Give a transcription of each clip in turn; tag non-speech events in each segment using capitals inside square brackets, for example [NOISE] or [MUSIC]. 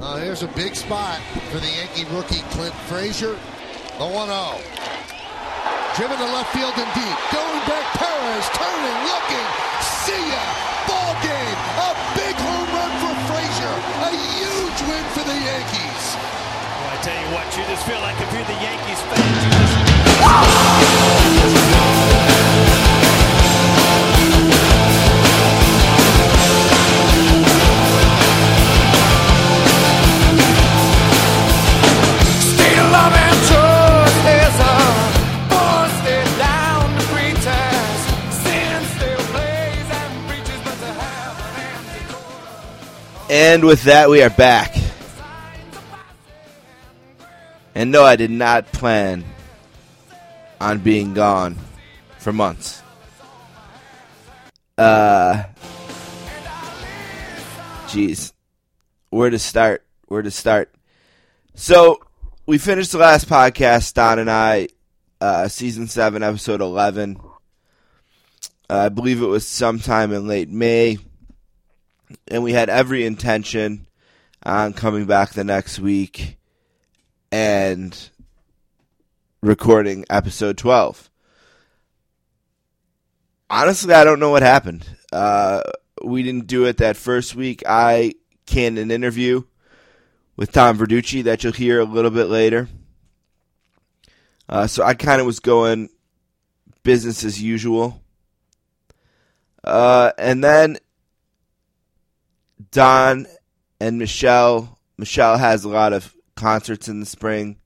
Uh, here's a big spot for the Yankee rookie Clint Frazier. The 1 0. Driven to left field and deep. Going back, Perez turning, looking. See ya! Ball game. A big home run for Frazier. A huge win for the Yankees. Well, I tell you what, you just feel like if you're the Yankees fans, you just. And with that, we are back. And no, I did not plan on being gone for months. Uh, jeez, where to start? Where to start? So we finished the last podcast, Don and I, uh, season seven, episode eleven. Uh, I believe it was sometime in late May and we had every intention on coming back the next week and recording episode 12. Honestly, I don't know what happened. Uh, we didn't do it that first week. I canned an interview with Tom Verducci that you'll hear a little bit later. Uh, so I kind of was going business as usual. Uh, and then Don and Michelle. Michelle has a lot of concerts in the spring,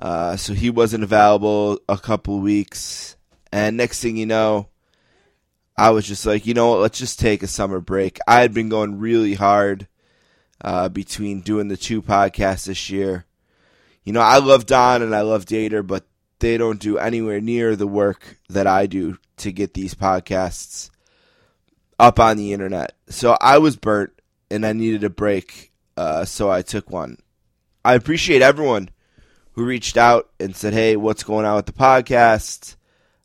uh, so he wasn't available a couple weeks. And next thing you know, I was just like, you know what? Let's just take a summer break. I had been going really hard uh, between doing the two podcasts this year. You know, I love Don and I love Dater, but they don't do anywhere near the work that I do to get these podcasts up on the internet. So I was burnt and I needed a break. Uh, so I took one. I appreciate everyone who reached out and said, "Hey, what's going on with the podcast?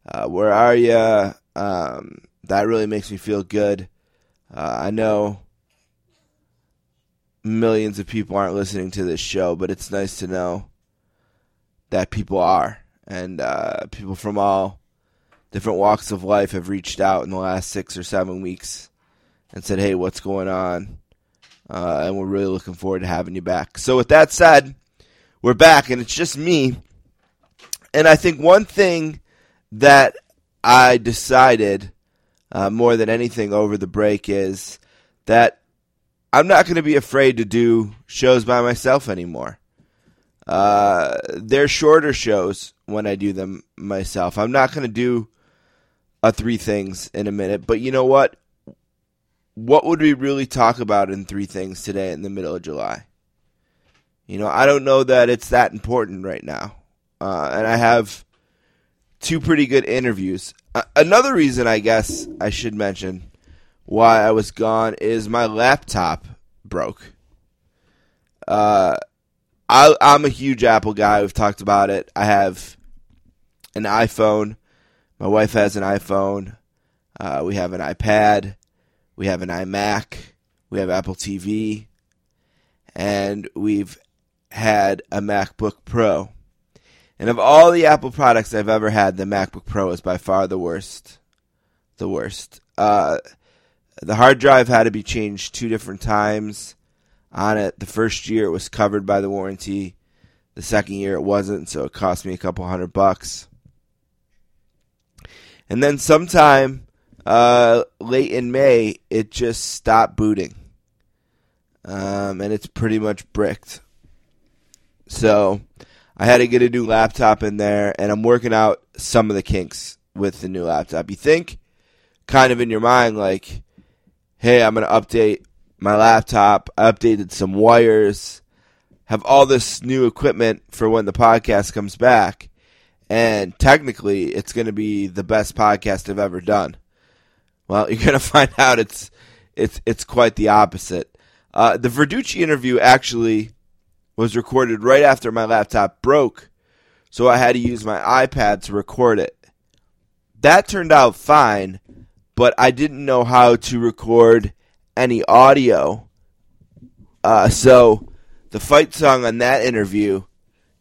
Uh, where are you?" Um, that really makes me feel good. Uh, I know millions of people aren't listening to this show, but it's nice to know that people are, and uh, people from all different walks of life have reached out in the last six or seven weeks and said, "Hey, what's going on?" Uh, and we're really looking forward to having you back. So, with that said, we're back, and it's just me. And I think one thing that I decided uh, more than anything over the break is that I'm not going to be afraid to do shows by myself anymore. Uh, they're shorter shows when I do them myself. I'm not going to do a three things in a minute, but you know what? What would we really talk about in three things today in the middle of July? You know, I don't know that it's that important right now. Uh, and I have two pretty good interviews. Uh, another reason, I guess, I should mention why I was gone is my laptop broke. Uh, I, I'm a huge Apple guy. We've talked about it. I have an iPhone. My wife has an iPhone. Uh, we have an iPad. We have an iMac. We have Apple TV. And we've had a MacBook Pro. And of all the Apple products I've ever had, the MacBook Pro is by far the worst. The worst. Uh, the hard drive had to be changed two different times on it. The first year it was covered by the warranty. The second year it wasn't, so it cost me a couple hundred bucks. And then sometime uh, late in May, it just stopped booting. Um, and it's pretty much bricked. So I had to get a new laptop in there, and I'm working out some of the kinks with the new laptop. You think, kind of in your mind, like, hey, I'm going to update my laptop. I updated some wires, have all this new equipment for when the podcast comes back. And technically, it's going to be the best podcast I've ever done. Well, [LAUGHS] you're going to find out it's it's it's quite the opposite. Uh, the Verducci interview actually was recorded right after my laptop broke, so I had to use my iPad to record it. That turned out fine, but I didn't know how to record any audio Uh, so the fight song on that interview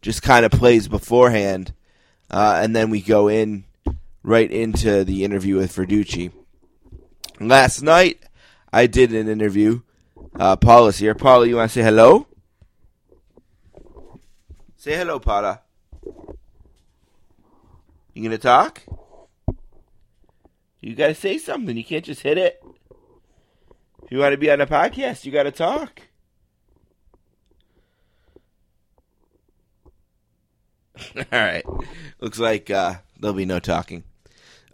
just kind of plays beforehand, uh, and then we go in right into the interview with Verducci. Last night, I did an interview. Uh, Paula's here. Paula, you want to say hello? Say hello, Paula. You gonna talk? You gotta say something. You can't just hit it. If you want to be on a podcast, you gotta talk. [LAUGHS] All right. Looks like uh, there'll be no talking.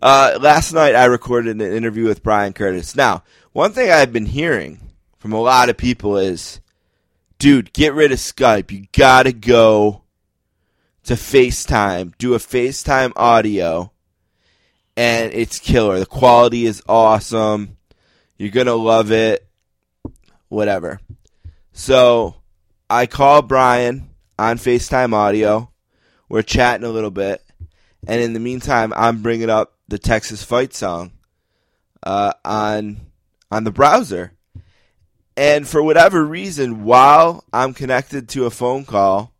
Uh, last night I recorded an interview with Bryan Curtis. Now, one thing I've been hearing from a lot of people is, dude, get rid of Skype. You gotta go to FaceTime. Do a FaceTime audio, and it's killer. The quality is awesome. You're gonna love it. Whatever. So I call Bryan on FaceTime audio. We're chatting a little bit, and in the meantime, I'm bringing up the Texas Fight song uh, on on the browser. And for whatever reason, while I'm connected to a phone call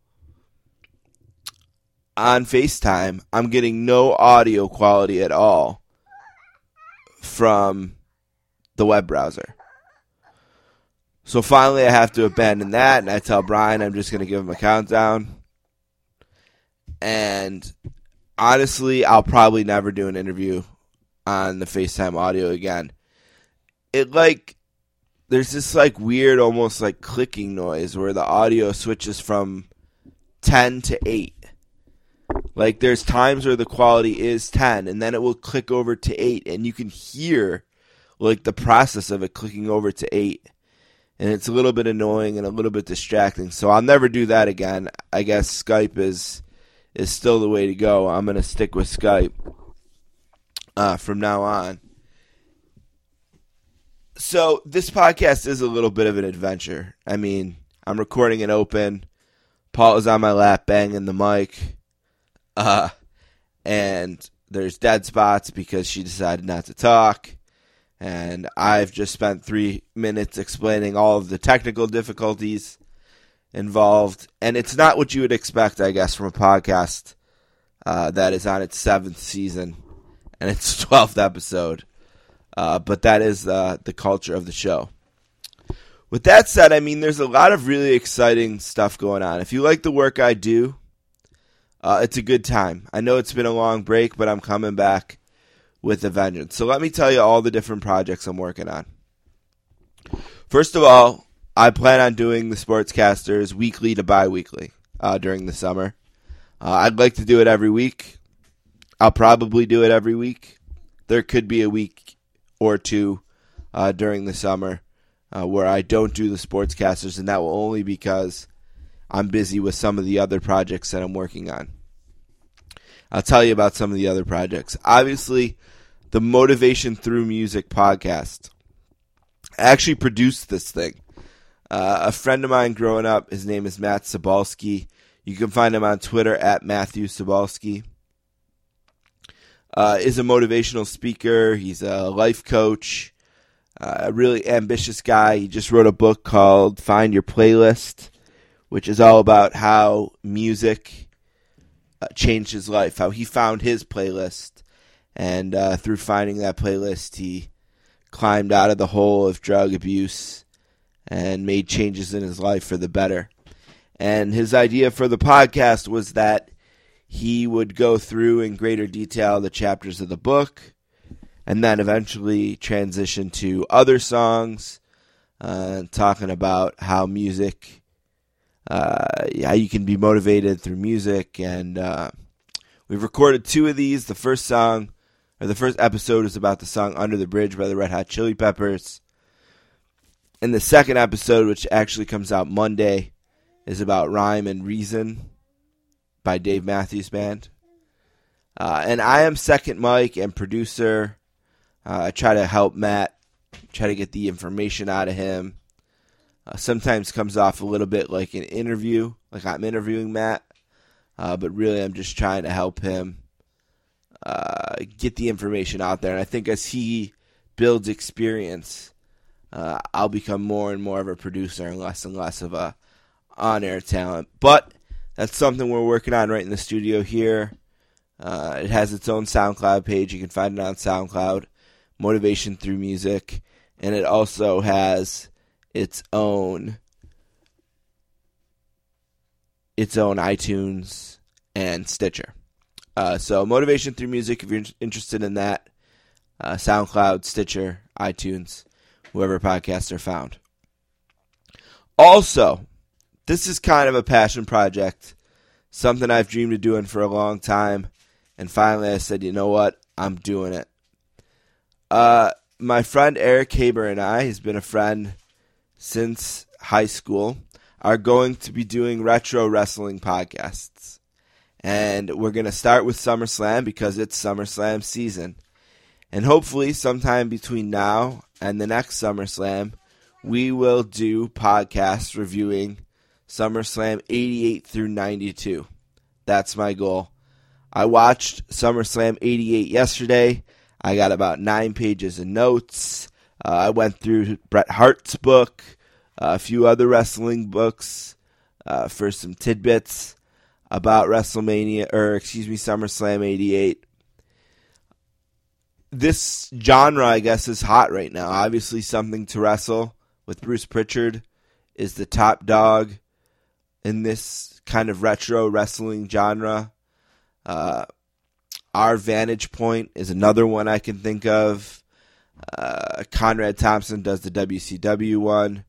on FaceTime, I'm getting no audio quality at all from the web browser. So finally, I have to abandon that, and I tell Bryan I'm just going to give him a countdown. And honestly, I'll probably never do an interview on the FaceTime audio again. It like there's this like weird almost like clicking noise where the audio switches from 10 to 8. Like there's times where the quality is 10 and then it will click over to 8 and you can hear like the process of it clicking over to 8 and it's a little bit annoying and a little bit distracting. So I'll never do that again. I guess Skype is is still the way to go. I'm going to stick with Skype uh, from now on. So this podcast is a little bit of an adventure. I mean, I'm recording it open. Paul is on my lap banging the mic. Uh, and there's dead spots because she decided not to talk. And I've just spent three minutes explaining all of the technical difficulties involved. And it's not what you would expect, I guess, from a podcast uh, that is on its seventh season and its [LAUGHS] 12th episode. Uh, but that is uh, the culture of the show. With that said, I mean, there's a lot of really exciting stuff going on. If you like the work I do, uh, it's a good time. I know it's been a long break, but I'm coming back with a vengeance. So let me tell you all the different projects I'm working on. First of all, I plan on doing the Sportscasters weekly to bi weekly uh, during the summer. Uh, I'd like to do it every week. I'll probably do it every week. There could be a week or two uh, during the summer uh, where I don't do the sportscasters, and that will only because I'm busy with some of the other projects that I'm working on. I'll tell you about some of the other projects. Obviously, the Motivation Through Music podcast. I actually produced this thing. Uh, a friend of mine growing up, his name is Matt Sabalski. You can find him on Twitter at Matthew Sabalski uh, is a motivational speaker. He's a life coach, uh, a really ambitious guy. He just wrote a book called Find Your Playlist, which is all about how music uh, changed his life, how he found his playlist. And uh, through finding that playlist, he climbed out of the hole of drug abuse and made changes in his life for the better. And his idea for the podcast was that he would go through in greater detail the chapters of the book and then eventually transition to other songs, uh, talking about how music, uh, how you can be motivated through music. And uh, we've recorded two of these. The first song, or the first episode, is about the song Under the Bridge by the Red Hot Chili Peppers. And the second episode, which actually comes out Monday, is about Rhyme and Reason by Dave Matthews Band. Uh, and I am second mic and producer. Uh, I try to help Matt, try to get the information out of him. Uh, sometimes comes off a little bit like an interview, like I'm interviewing Matt, uh, but really I'm just trying to help him uh, get the information out there. And I think as he builds experience uh, I'll become more and more of a producer and less and less of a on-air talent. But that's something we're working on right in the studio here. Uh, it has its own SoundCloud page. You can find it on SoundCloud, Motivation Through Music, and it also has its own its own iTunes and Stitcher. Uh, so Motivation Through Music, if you're interested in that, uh, SoundCloud, Stitcher, iTunes, wherever podcasts are found. Also, this is kind of a passion project, something I've dreamed of doing for a long time, and finally I said, you know what, I'm doing it. Uh, my friend Eric Haber and I, he's been a friend since high school, are going to be doing retro wrestling podcasts. And we're going to start with SummerSlam because it's SummerSlam season. And hopefully, sometime between now and the next SummerSlam, we will do podcasts reviewing SummerSlam 88 through 92. That's my goal. I watched SummerSlam 88 yesterday. I got about nine pages of notes. Uh, I went through Bret Hart's book, uh, a few other wrestling books uh, for some tidbits about WrestleMania, or excuse me, SummerSlam 88. This genre, I guess, is hot right now. Obviously, something to wrestle with Bruce Prichard is the top dog in this kind of retro wrestling genre. Uh, our Vantage Point is another one I can think of. Uh, Conrad Thompson does the WCW one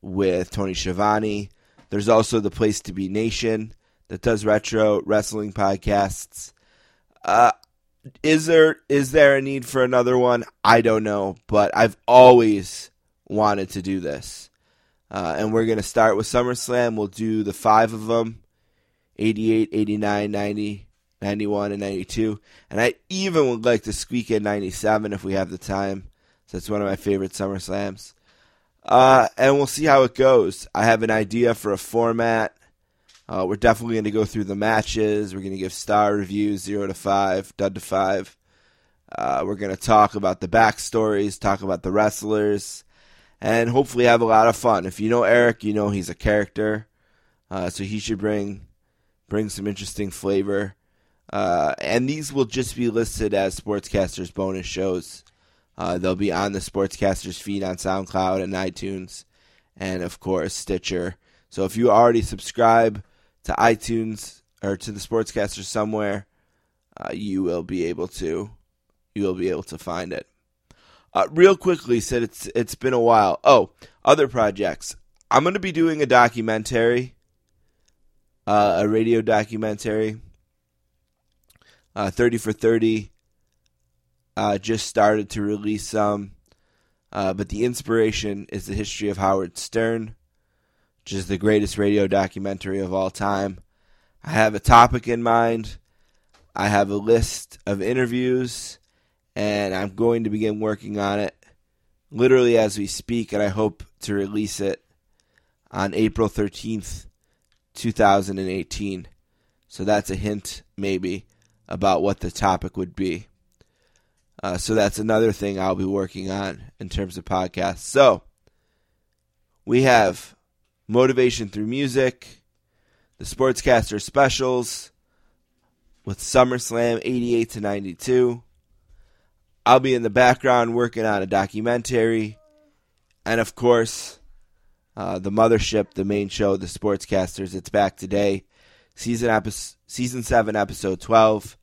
with Tony Schiavone. There's also the Place to Be Nation that does retro wrestling podcasts. Uh, is there is there a need for another one? I don't know, but I've always wanted to do this. Uh, and we're going to start with SummerSlam. We'll do the five of them 88, 89, 90, 91, and 92. And I even would like to squeak in 97 if we have the time. So it's one of my favorite SummerSlams. Uh, and we'll see how it goes. I have an idea for a format. Uh, we're definitely going to go through the matches. We're going to give star reviews, zero to five, dud to five. Uh, we're going to talk about the backstories, talk about the wrestlers, and hopefully have a lot of fun. If you know Eric, you know he's a character, uh, so he should bring bring some interesting flavor. Uh, and these will just be listed as Sportscasters bonus shows. Uh, they'll be on the Sportscasters feed on SoundCloud and iTunes, and of course Stitcher. So if you already subscribe to iTunes or to the Sportscaster somewhere, uh, you will be able to you will be able to find it. Uh, real quickly, said it's it's been a while. Oh, other projects. I'm going to be doing a documentary, uh, a radio documentary. Uh, Thirty for Thirty uh, just started to release some, uh, but the inspiration is the history of Howard Stern, which is the greatest radio documentary of all time. I have a topic in mind. I have a list of interviews, and I'm going to begin working on it literally as we speak, and I hope to release it on April 13th, 2018. So that's a hint, maybe, about what the topic would be. Uh, so that's another thing I'll be working on in terms of podcasts. So we have motivation through music, the Sportscaster specials with SummerSlam 88 to 92. I'll be in the background working on a documentary. And of course, uh, the mothership, the main show, the Sportscasters. It's back today. Season, epi- season 7, episode 12.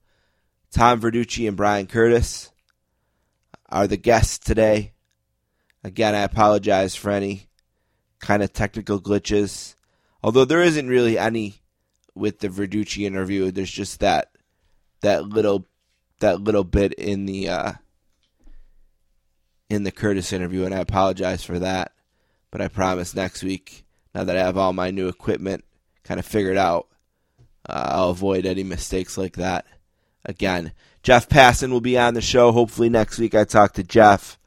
Tom Verducci and Bryan Curtis are the guests today. Again, I apologize for any kind of technical glitches. Although there isn't really any with the Verducci interview. There's just that that little that little bit in the uh, in the Curtis interview, and I apologize for that. But I promise next week, now that I have all my new equipment kind of figured out, uh, I'll avoid any mistakes like that again. Jeff Passan will be on the show. Hopefully next week I talk to Jeff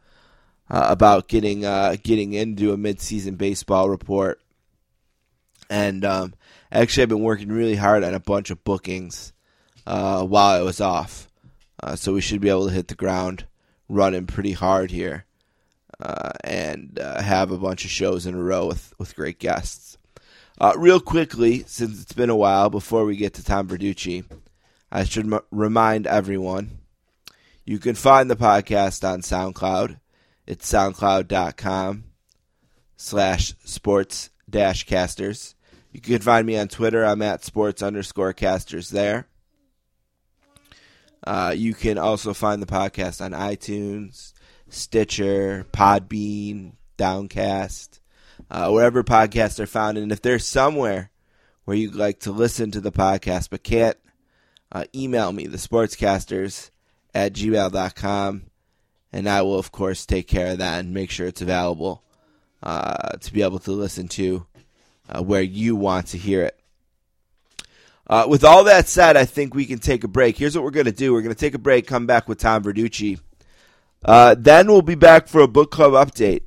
uh, about getting uh, getting into a midseason baseball report. And um, actually, I've been working really hard on a bunch of bookings uh, while I was off, uh, so we should be able to hit the ground running pretty hard here uh, and uh, have a bunch of shows in a row with, with great guests. Real quickly, since it's been a while before we get to Tom Verducci, I should m- remind everyone you can find the podcast on SoundCloud. It's soundcloud.com slash sports dash casters. You can find me on Twitter. I'm at sports underscore casters there. Uh, you can also find the podcast on iTunes, Stitcher, Podbean, Downcast, uh, wherever podcasts are found. And if there's somewhere where you'd like to listen to the podcast but can't, uh, email me, the sportscasters at gmail.com, and I will, of course, take care of that and make sure it's available uh, to be able to listen to uh, where you want to hear it. Uh, with all that said, I think we can take a break. Here's what we're going to do we're going to take a break, come back with Tom Verducci. Uh, then we'll be back for a book club update.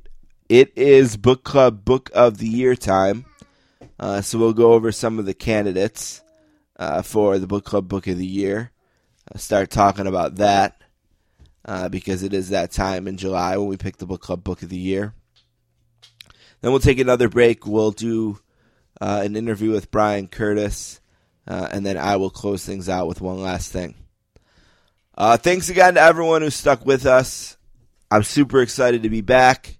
It is book club book of the year time. Uh, so we'll go over some of the candidates uh, for the book club book of the year. Start talking about that uh, because it is that time in July when we pick the book club book of the year. Then we'll take another break. We'll do uh, an interview with Bryan Curtis, uh, and then I will close things out with one last thing. Uh, thanks again to everyone who stuck with us. I'm super excited to be back.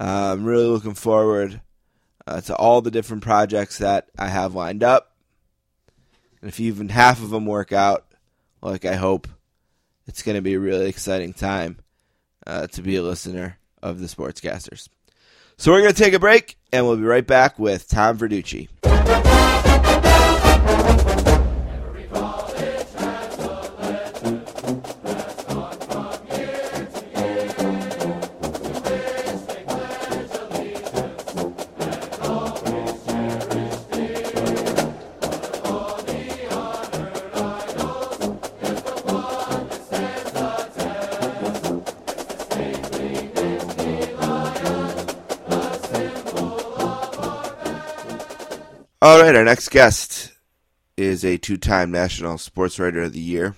Uh, I'm really looking forward uh, to all the different projects that I have lined up. And if even half of them work out, like I hope, it's going to be a really exciting time uh, to be a listener of the Sportscasters. So we're going to take a break, and we'll be right back with Tom Verducci. All right, our next guest is a two time National Sports Writer of the Year,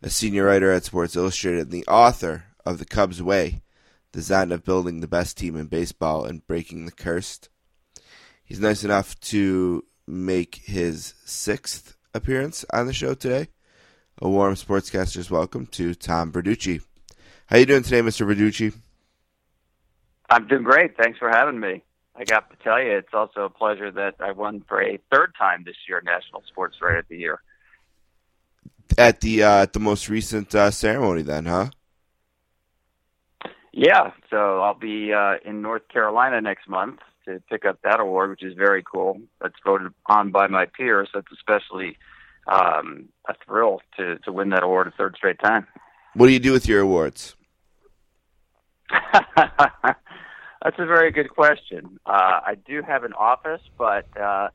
a senior writer at Sports Illustrated, and the author of The Cubs Way The Design of Building the Best Team in Baseball and Breaking the Curse. He's nice enough to make his sixth appearance on the show today. A warm sportscaster's welcome to Tom Verducci. How are you doing today, Mr. Verducci? I'm doing great. Thanks for having me. I got to tell you, it's also a pleasure that I won for a third time this year National Sports Writer of the Year. At the uh, at the most recent uh, ceremony, then, huh? Yeah, so I'll be uh, in North Carolina next month to pick up that award, which is very cool. That's voted on by my peers. That's especially um, a thrill to to win that award a third straight time. What do you do with your awards? [LAUGHS] That's a very good question. Uh, I do have an office, but uh,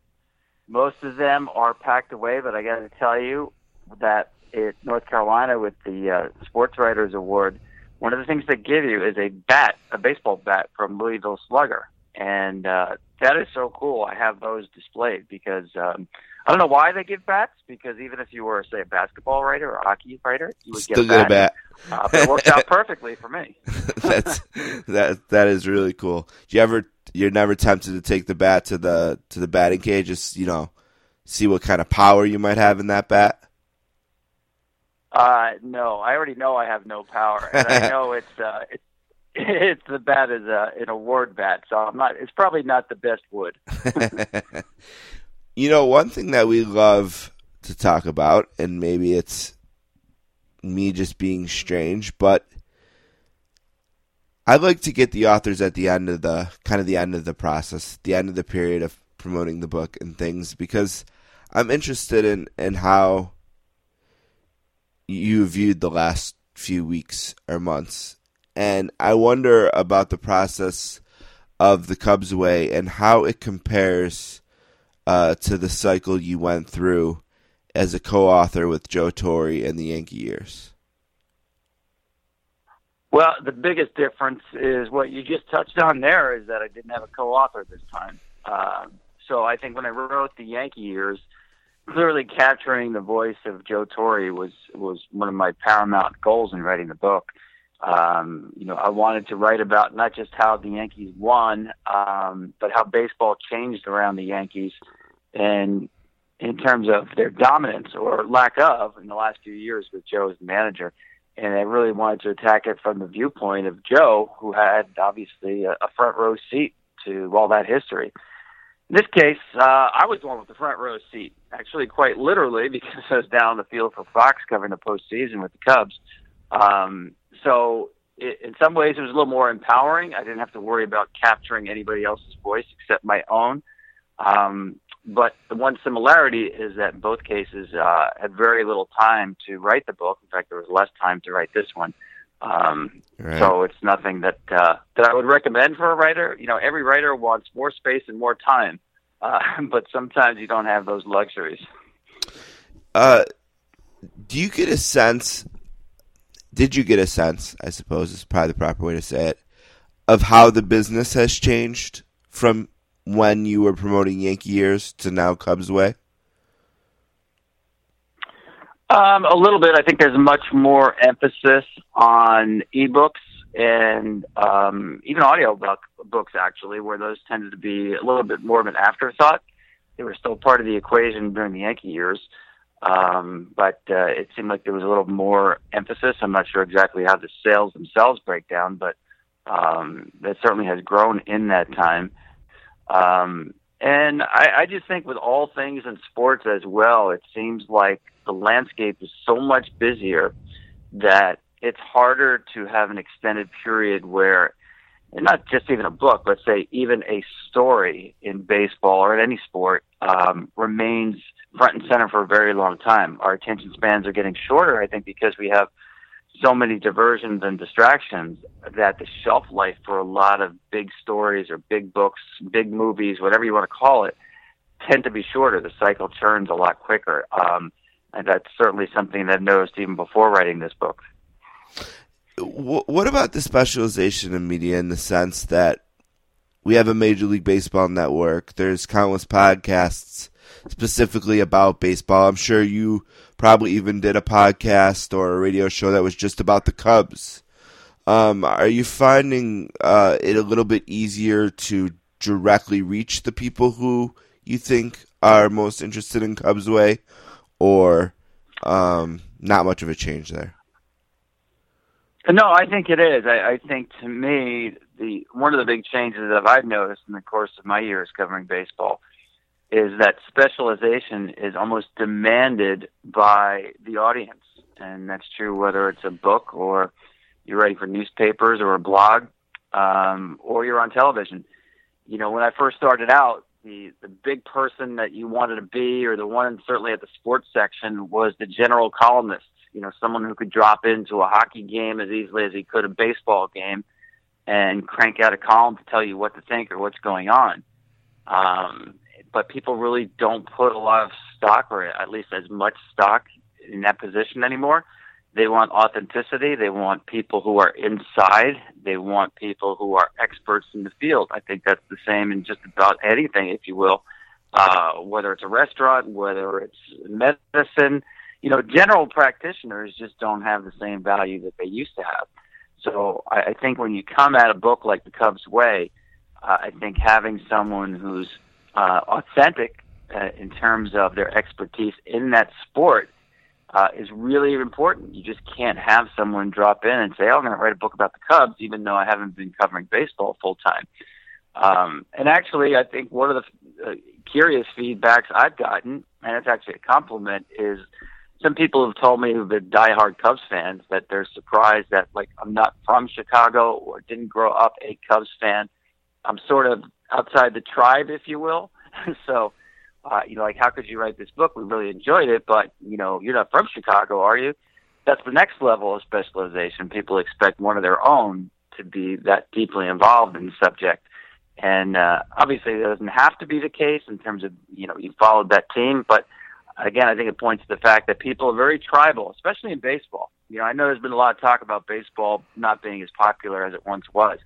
most of them are packed away. But I got to tell you that at North Carolina with the uh, Sports Writers Award, one of the things they give you is a bat, a baseball bat from Louisville Slugger, and uh, that is so cool. I have those displayed because um, I don't know why they give bats. Because even if you were, say, a basketball writer or a hockey writer, you would Still get a get a bat. Uh, but it worked out [LAUGHS] perfectly for me. [LAUGHS] That's that that is really cool. Do you ever you're never tempted to take the bat to the to the batting cage, just you know, see what kind of power you might have in that bat? Uh, no, I already know I have no power, and I [LAUGHS] know it's uh, it's it's the bat is a an award bat, so I'm not. It's probably not the best wood. You know, one thing that we love to talk about, and maybe it's me just being strange, but I like to get the authors at the end of the kind of the end of the process, the end of the period of promoting the book and things, because I'm interested in in how you viewed the last few weeks or months, and I wonder about the process of the Cubs way and how it compares uh, to the cycle you went through as a co-author with Joe Torre in the Yankee years. Well, the biggest difference is what you just touched on there is that I didn't have a co-author this time. Um, so I think when I wrote the Yankee years, clearly capturing the voice of Joe Torre was was one of my paramount goals in writing the book. Um, you know, I wanted to write about not just how the Yankees won, um, but how baseball changed around the Yankees, and in terms of their dominance or lack of in the last few years with Joe as the manager. And I really wanted to attack it from the viewpoint of Joe, who had obviously a, front row seat to all that history. In this case, uh, I was the one with the front row seat, actually quite literally, [LAUGHS] because I was down the field for Fox covering the postseason with the Cubs. Um, so it, in some ways, it was a little more empowering. I didn't have to worry about capturing anybody else's voice except my own. Um, but the one similarity is that in both cases uh, had very little time to write the book. In fact, there was less time to write this one. Um, Right. So it's nothing that uh, that I would recommend for a writer. You know, every writer wants more space and more time, uh, [LAUGHS] but sometimes you don't have those luxuries. Uh, do you get a sense? Did you get a sense? I suppose is probably the proper way to say it of how the business has changed from when you were promoting Yankee years to now Cubs way. Um, a little bit. I think there's much more emphasis on ebooks and um, even audio book, books, actually, where those tended to be a little bit more of an afterthought. They were still part of the equation during the Yankee years, um, but uh, it seemed like there was a little more emphasis. I'm not sure exactly how the sales themselves break down, but um, that certainly has grown in that time. Um, and I, I just think with all things in sports as well, it seems like the landscape is so much busier that it's harder to have an extended period where, and not just even a book, but say even a story in baseball or in any sport um, remains front and center for a very long time. Our attention spans are getting shorter, I think, because we have so many diversions and distractions that the shelf life for a lot of big stories or big books, big movies, whatever you want to call it, tend to be shorter. The cycle churns a lot quicker. Um, and that's certainly something that I've noticed even before writing this book. What about the specialization in media in the sense that we have a Major League Baseball network? There's countless podcasts specifically about baseball. I'm sure you probably even did a podcast or a radio show that was just about the Cubs. Um, are you finding uh, it a little bit easier to directly reach the people who you think are most interested in Cubs way, or um, not much of a change there? No, I think it is. I, I think to me, the one of the big changes that I've noticed in the course of my years covering baseball is that specialization is almost demanded by the audience, and that's true whether it's a book or you're writing for newspapers or a blog, um, or you're on television. You know, when I first started out, the the big person that you wanted to be, or the one certainly at the sports section, was the general columnist. You know, someone who could drop into a hockey game as easily as he could a baseball game, and crank out a column to tell you what to think or what's going on. Um, but people really don't put a lot of stock, or at least as much stock, in that position anymore. They want authenticity. They want people who are inside. They want people who are experts in the field. I think that's the same in just about anything, if you will, uh, whether it's a restaurant, whether it's medicine. You know, general practitioners just don't have the same value that they used to have. So I, I think when you come at a book like The Cubs Way, uh, I think having someone who's uh, authentic uh, in terms of their expertise in that sport uh, is really important. You just can't have someone drop in and say, "Oh, I'm going to write a book about the Cubs," even though I haven't been covering baseball full time. Um, and actually, I think one of the uh, curious feedbacks I've gotten, and it's actually a compliment, is some people have told me who've been diehard Cubs fans that they're surprised that like I'm not from Chicago or didn't grow up a Cubs fan. I'm sort of outside the tribe, if you will. [LAUGHS] so, uh, you know, like how could you write this book? We really enjoyed it, but you know, you're not from Chicago, are you? That's the next level of specialization. People expect one of their own to be that deeply involved in the subject. And uh, obviously, that doesn't have to be the case in terms of you know you followed that team, but again, I think it points to the fact that people are very tribal, especially in baseball. You know, I know there's been a lot of talk about baseball not being as popular as it once was.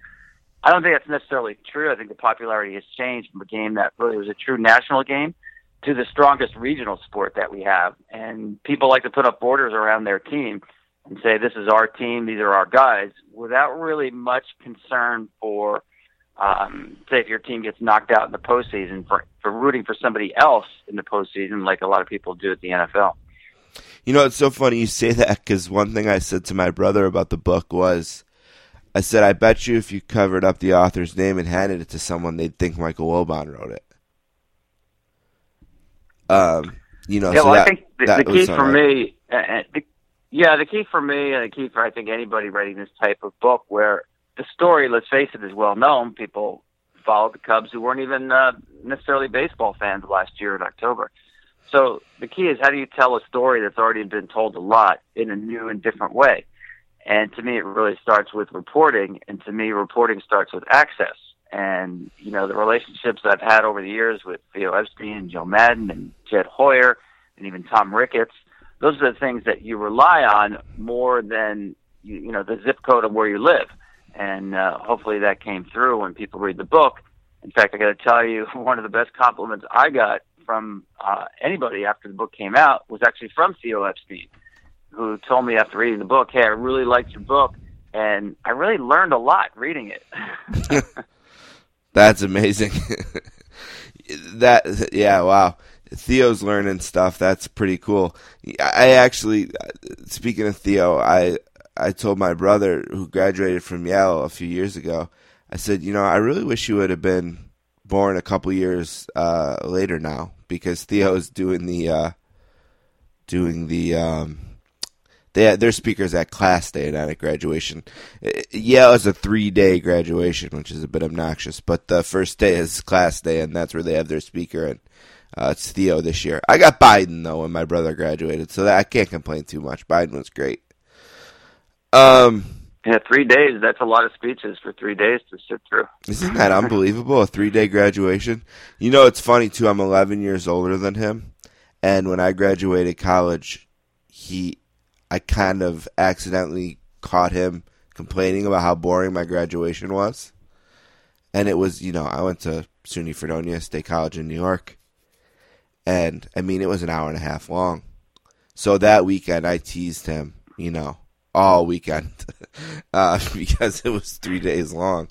I don't think that's necessarily true. I think the popularity has changed from a game that really was a true national game to the strongest regional sport that we have. And people like to put up borders around their team. and say this is our team, these are our guys, without really much concern for, um, say, if your team gets knocked out in the postseason, for for rooting for somebody else in the postseason, like a lot of people do at the NFL. You know, it's so funny you say that because one thing I said to my brother about the book was, I said, I bet you if you covered up the author's name and handed it to someone, they'd think Michael Wilbon wrote it. Um, you know, Yeah, so well, that, I think the, the key for right. me, uh, uh, the, yeah, the key for me, and the key for I think anybody writing this type of book, where the story, let's face it, is well known. People followed the Cubs who weren't even uh, necessarily baseball fans last year in October. So the key is how do you tell a story that's already been told a lot in a new and different way? And to me, it really starts with reporting. And to me, reporting starts with access. And, you know, the relationships I've had over the years with Theo Epstein and Joe Maddon and Jed Hoyer and even Tom Ricketts, those are the things that you rely on more than, you, you know, the zip code of where you live. And uh, hopefully that came through when people read the book. In fact, I got to tell you, [LAUGHS] one of the best compliments I got from uh, anybody after the book came out was actually from Theo Epstein, who told me after reading the book, "Hey, I really liked your book, and I really learned a lot reading it." [LAUGHS] That's amazing. [LAUGHS] that yeah, wow. Theo's learning stuff. That's pretty cool. I actually, speaking of Theo, I I told my brother who graduated from Yale a few years ago. I said, you know, I really wish you would have been born a couple years uh, later now because Theo's doing the uh, doing the um, they their speakers at class day not at graduation. Uh, Yale is a three day graduation, which is a bit obnoxious, but the first day is class day, and that's where they have their speaker. And uh, it's Theo this year. I got Biden though when my brother graduated, so that, I can't complain too much. Biden was great. Um. yeah, three days—that's a lot of speeches for three days to sit through. Isn't that unbelievable? A three day graduation. You know, it's funny too. I'm 11 years older than him, and when I graduated college, he, I kind of accidentally caught him complaining about how boring my graduation was, and it was, you know, I went to SUNY Fredonia State College in New York, and I mean, it was an hour and a half long. So that weekend, I teased him, you know, all weekend [LAUGHS] uh, [LAUGHS] because it was three days long.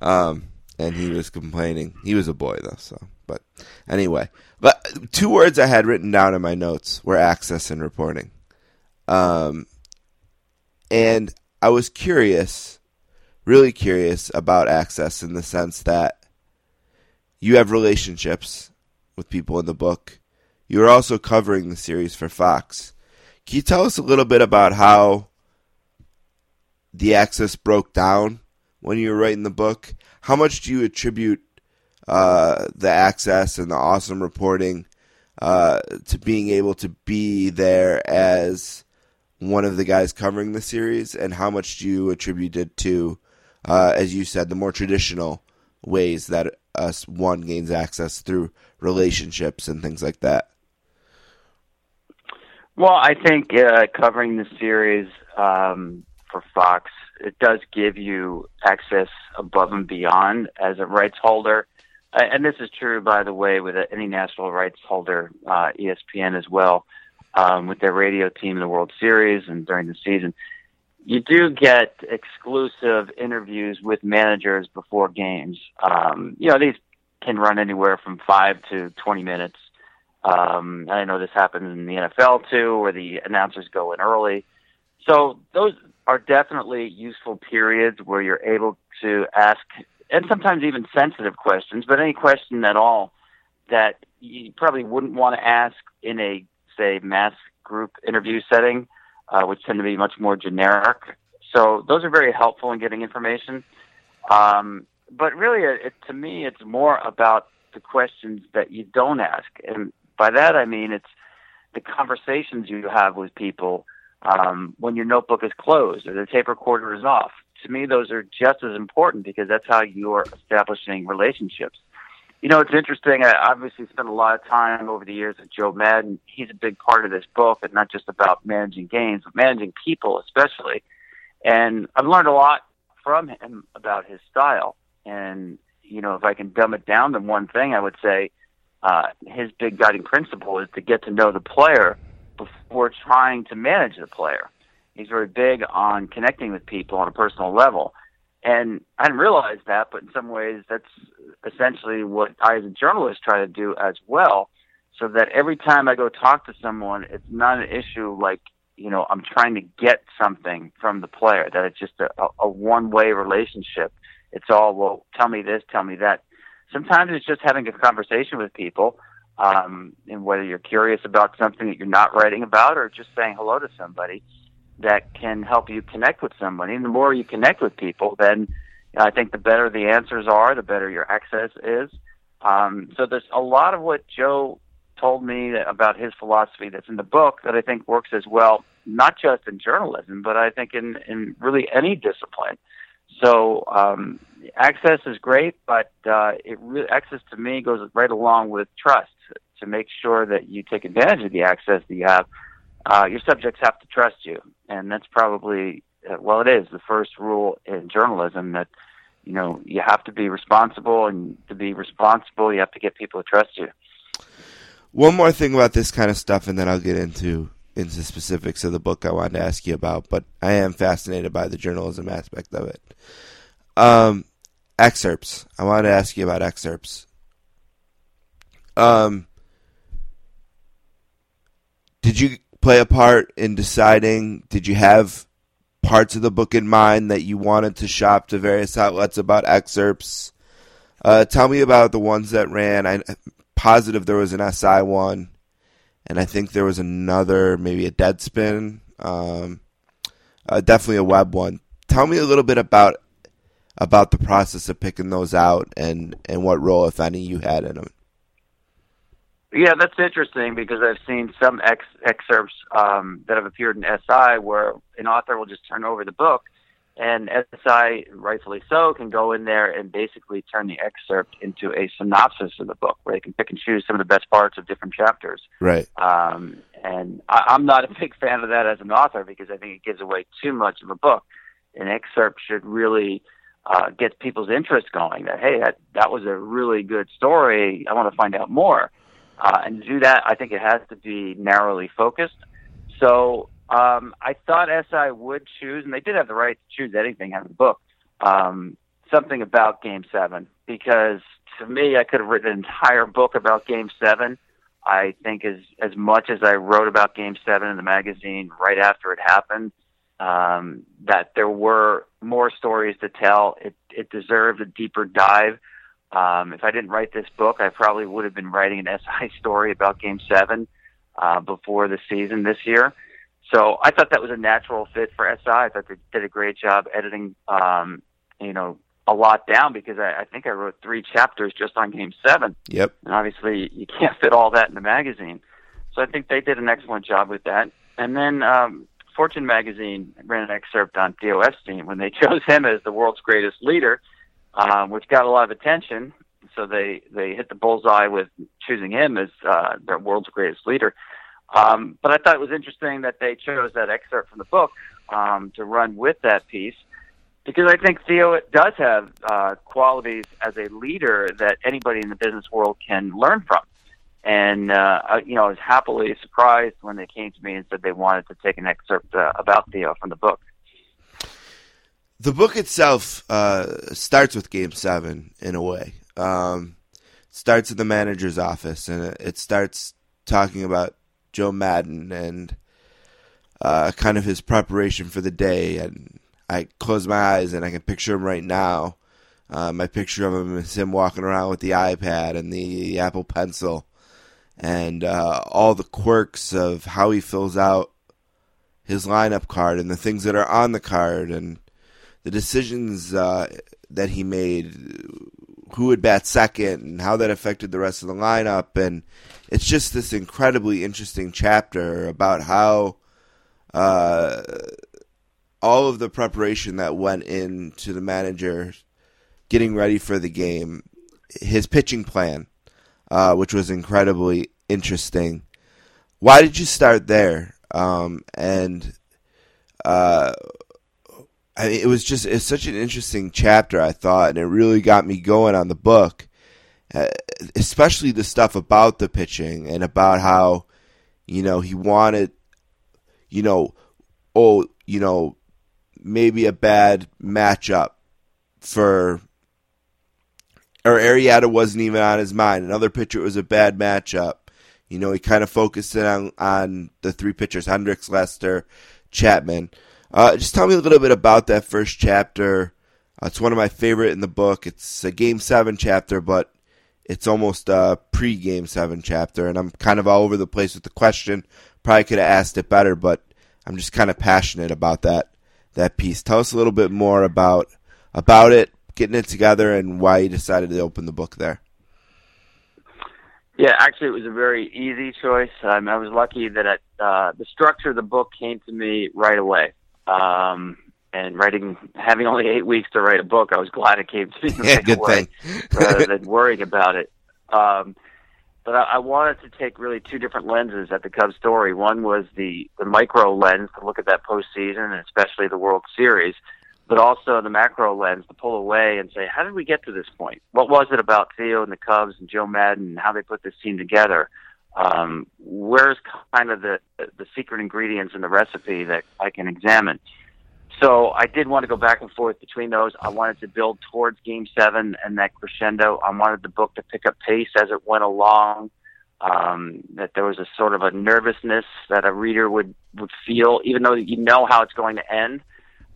Um, and he was complaining. He was a boy though, so. But anyway, but two words I had written down in my notes were access and reporting. Um, and I was curious, really curious about access in the sense that you have relationships with people in the book. You are also covering the series for Fox. Can you tell us a little bit about how the access broke down when you were writing the book? How much do you attribute uh, the access and the awesome reporting uh, to being able to be there as one of the guys covering the series, and how much do you attribute it to, uh, as you said, the more traditional ways that us one gains access through relationships and things like that? Well, I think uh, covering the series um, for Fox, it does give you access above and beyond as a rights holder. And this is true, by the way, with any national rights holder, uh, ESPN as well, um, with their radio team in the World Series and during the season. You do get exclusive interviews with managers before games. Um, you know, these can run anywhere from five to 20 minutes. Um, I know this happens in the NFL too, where the announcers go in early. So those are definitely useful periods where you're able to ask, and sometimes even sensitive questions, but any question at all that you probably wouldn't want to ask in a, say, mass group interview setting, uh, which tend to be much more generic. So those are very helpful in getting information. Um, but really, it, to me, it's more about the questions that you don't ask. And by that, I mean it's the conversations you have with people um, when your notebook is closed or the tape recorder is off. To me, those are just as important because that's how you're establishing relationships. You know, it's interesting. I obviously spent a lot of time over the years with Joe Maddon. He's a big part of this book, and not just about managing games, but managing people especially. And I've learned a lot from him about his style. And you know, if I can dumb it down to one thing, I would say uh, his big guiding principle is to get to know the player before trying to manage the player. He's very big on connecting with people on a personal level. And I didn't realize that, but in some ways, that's essentially what I, as a journalist, try to do as well. So that every time I go talk to someone, it's not an issue like, you know, I'm trying to get something from the player, that it's just a, a one way relationship. It's all, well, tell me this, tell me that. Sometimes it's just having a conversation with people, um, and whether you're curious about something that you're not writing about or just saying hello to somebody that can help you connect with somebody. And the more you connect with people, then I think the better the answers are, the better your access is. Um, so there's a lot of what Joe told me about his philosophy that's in the book that I think works as well, not just in journalism, but I think in, in really any discipline. So um, access is great, but uh, it really, access to me goes right along with trust to make sure that you take advantage of the access that you have. Uh, your subjects have to trust you, and that's probably uh, well, it is the first rule in journalism that you know you have to be responsible, and to be responsible, you have to get people to trust you. One more thing about this kind of stuff, and then I'll get into into specifics of the book I wanted to ask you about. But I am fascinated by the journalism aspect of it. Um, excerpts. I wanted to ask you about excerpts. Um, did you play a part in deciding? Did you have parts of the book in mind that you wanted to shop to various outlets about excerpts? Uh, tell me about the ones that ran. I'm positive there was an SI one, and I think there was another, maybe a Deadspin. Um, uh, definitely a web one. Tell me a little bit about about the process of picking those out and and what role, if any, you had in them. Yeah, that's interesting because I've seen some ex- excerpts um, that have appeared in SI where an author will just turn over the book, and SI, rightfully so, can go in there and basically turn the excerpt into a synopsis of the book, where they can pick and choose some of the best parts of different chapters. Right. Um, and I, I'm not a [LAUGHS] big fan of that as an author because I think it gives away too much of a book. An excerpt should really uh, get people's interest going. That hey, that that was a really good story. I want to find out more. Uh, and to do that, I think it has to be narrowly focused. So um, I thought SI would choose, and they did have the right to choose anything out of the book, um, something about Game 7, because to me, I could have written an entire book about Game 7. I think as, as much as I wrote about Game 7 in the magazine right after it happened, um, that there were more stories to tell. It, it deserved a deeper dive. Um, if I didn't write this book, I probably would have been writing an [LAUGHS] SI story about Game Seven uh, before the season this year. So I thought that was a natural fit for SI. I thought they did a great job editing, um, you know, a lot down because I, I think I wrote three chapters just on Game Seven. Yep. And obviously, you can't fit all that in the magazine. So I think they did an excellent job with that. And then um, Fortune magazine ran an excerpt on Theo Epstein when they [LAUGHS] chose him as the world's greatest leader um, which got a lot of attention. So they they hit the bullseye with choosing him as uh, their world's greatest leader. Um, but I thought it was interesting that they chose that excerpt from the book um, to run with that piece because I think Theo does have uh, qualities as a leader that anybody in the business world can learn from. And uh, I, you know, I was happily surprised when they came to me and said they wanted to take an excerpt uh, about Theo from the book. The book itself uh, starts with Game Seven in a way. Um, starts at the manager's office, and it, starts talking about Joe Maddon and uh, kind of his preparation for the day. And I close my eyes, and I can picture him right now. Uh, my picture of him is him walking around with the iPad and the Apple Pencil, and uh, all the quirks of how he fills out his lineup card and the things that are on the card and the decisions uh, that he made, who would bat second, and how that affected the rest of the lineup. And it's just this incredibly interesting chapter about how uh, all of the preparation that went into the manager getting ready for the game, his pitching plan, uh, which was incredibly interesting. Why did you start there? Um, and uh, I mean, it was just it's such an interesting chapter I thought, and it really got me going on the book, uh, especially the stuff about the pitching and about how, you know, he wanted, you know, oh, you know, maybe a bad matchup for or Arrieta wasn't even on his mind. Another pitcher it was a bad matchup. You know, he kind of focused in on on the three pitchers: Hendricks, Lester, Chapman. Uh, just tell me a little bit about that first chapter. Uh, it's one of my favorite in the book. It's a Game Seven chapter, but it's almost a pre-Game Seven chapter, and I'm kind of all over the place with the question. Probably could have asked it better, but I'm just kind of passionate about that that piece. Tell us a little bit more about about it, getting it together, and why you decided to open the book there. Yeah, actually, it was a very easy choice. Um, I was lucky that it, uh, the structure of the book came to me right away. Um, and writing, having only eight weeks to write a book, I was glad it came to me [LAUGHS] Yeah, good thing. rather than [LAUGHS] worrying about it. Um, but I, I wanted to take really two different lenses at the Cubs story. One was the the micro lens to look at that postseason, and especially the World Series, but also the macro lens to pull away and say, how did we get to this point? What was it about Theo and the Cubs and Joe Maddon and how they put this team together? Um, where's kind of the the secret ingredients in the recipe that I can examine? So I did want to go back and forth between those. I wanted to build towards Game Seven and that crescendo. I wanted the book to pick up pace as it went along. Um, that there was a sort of a nervousness that a reader would would feel, even though you know how it's going to end.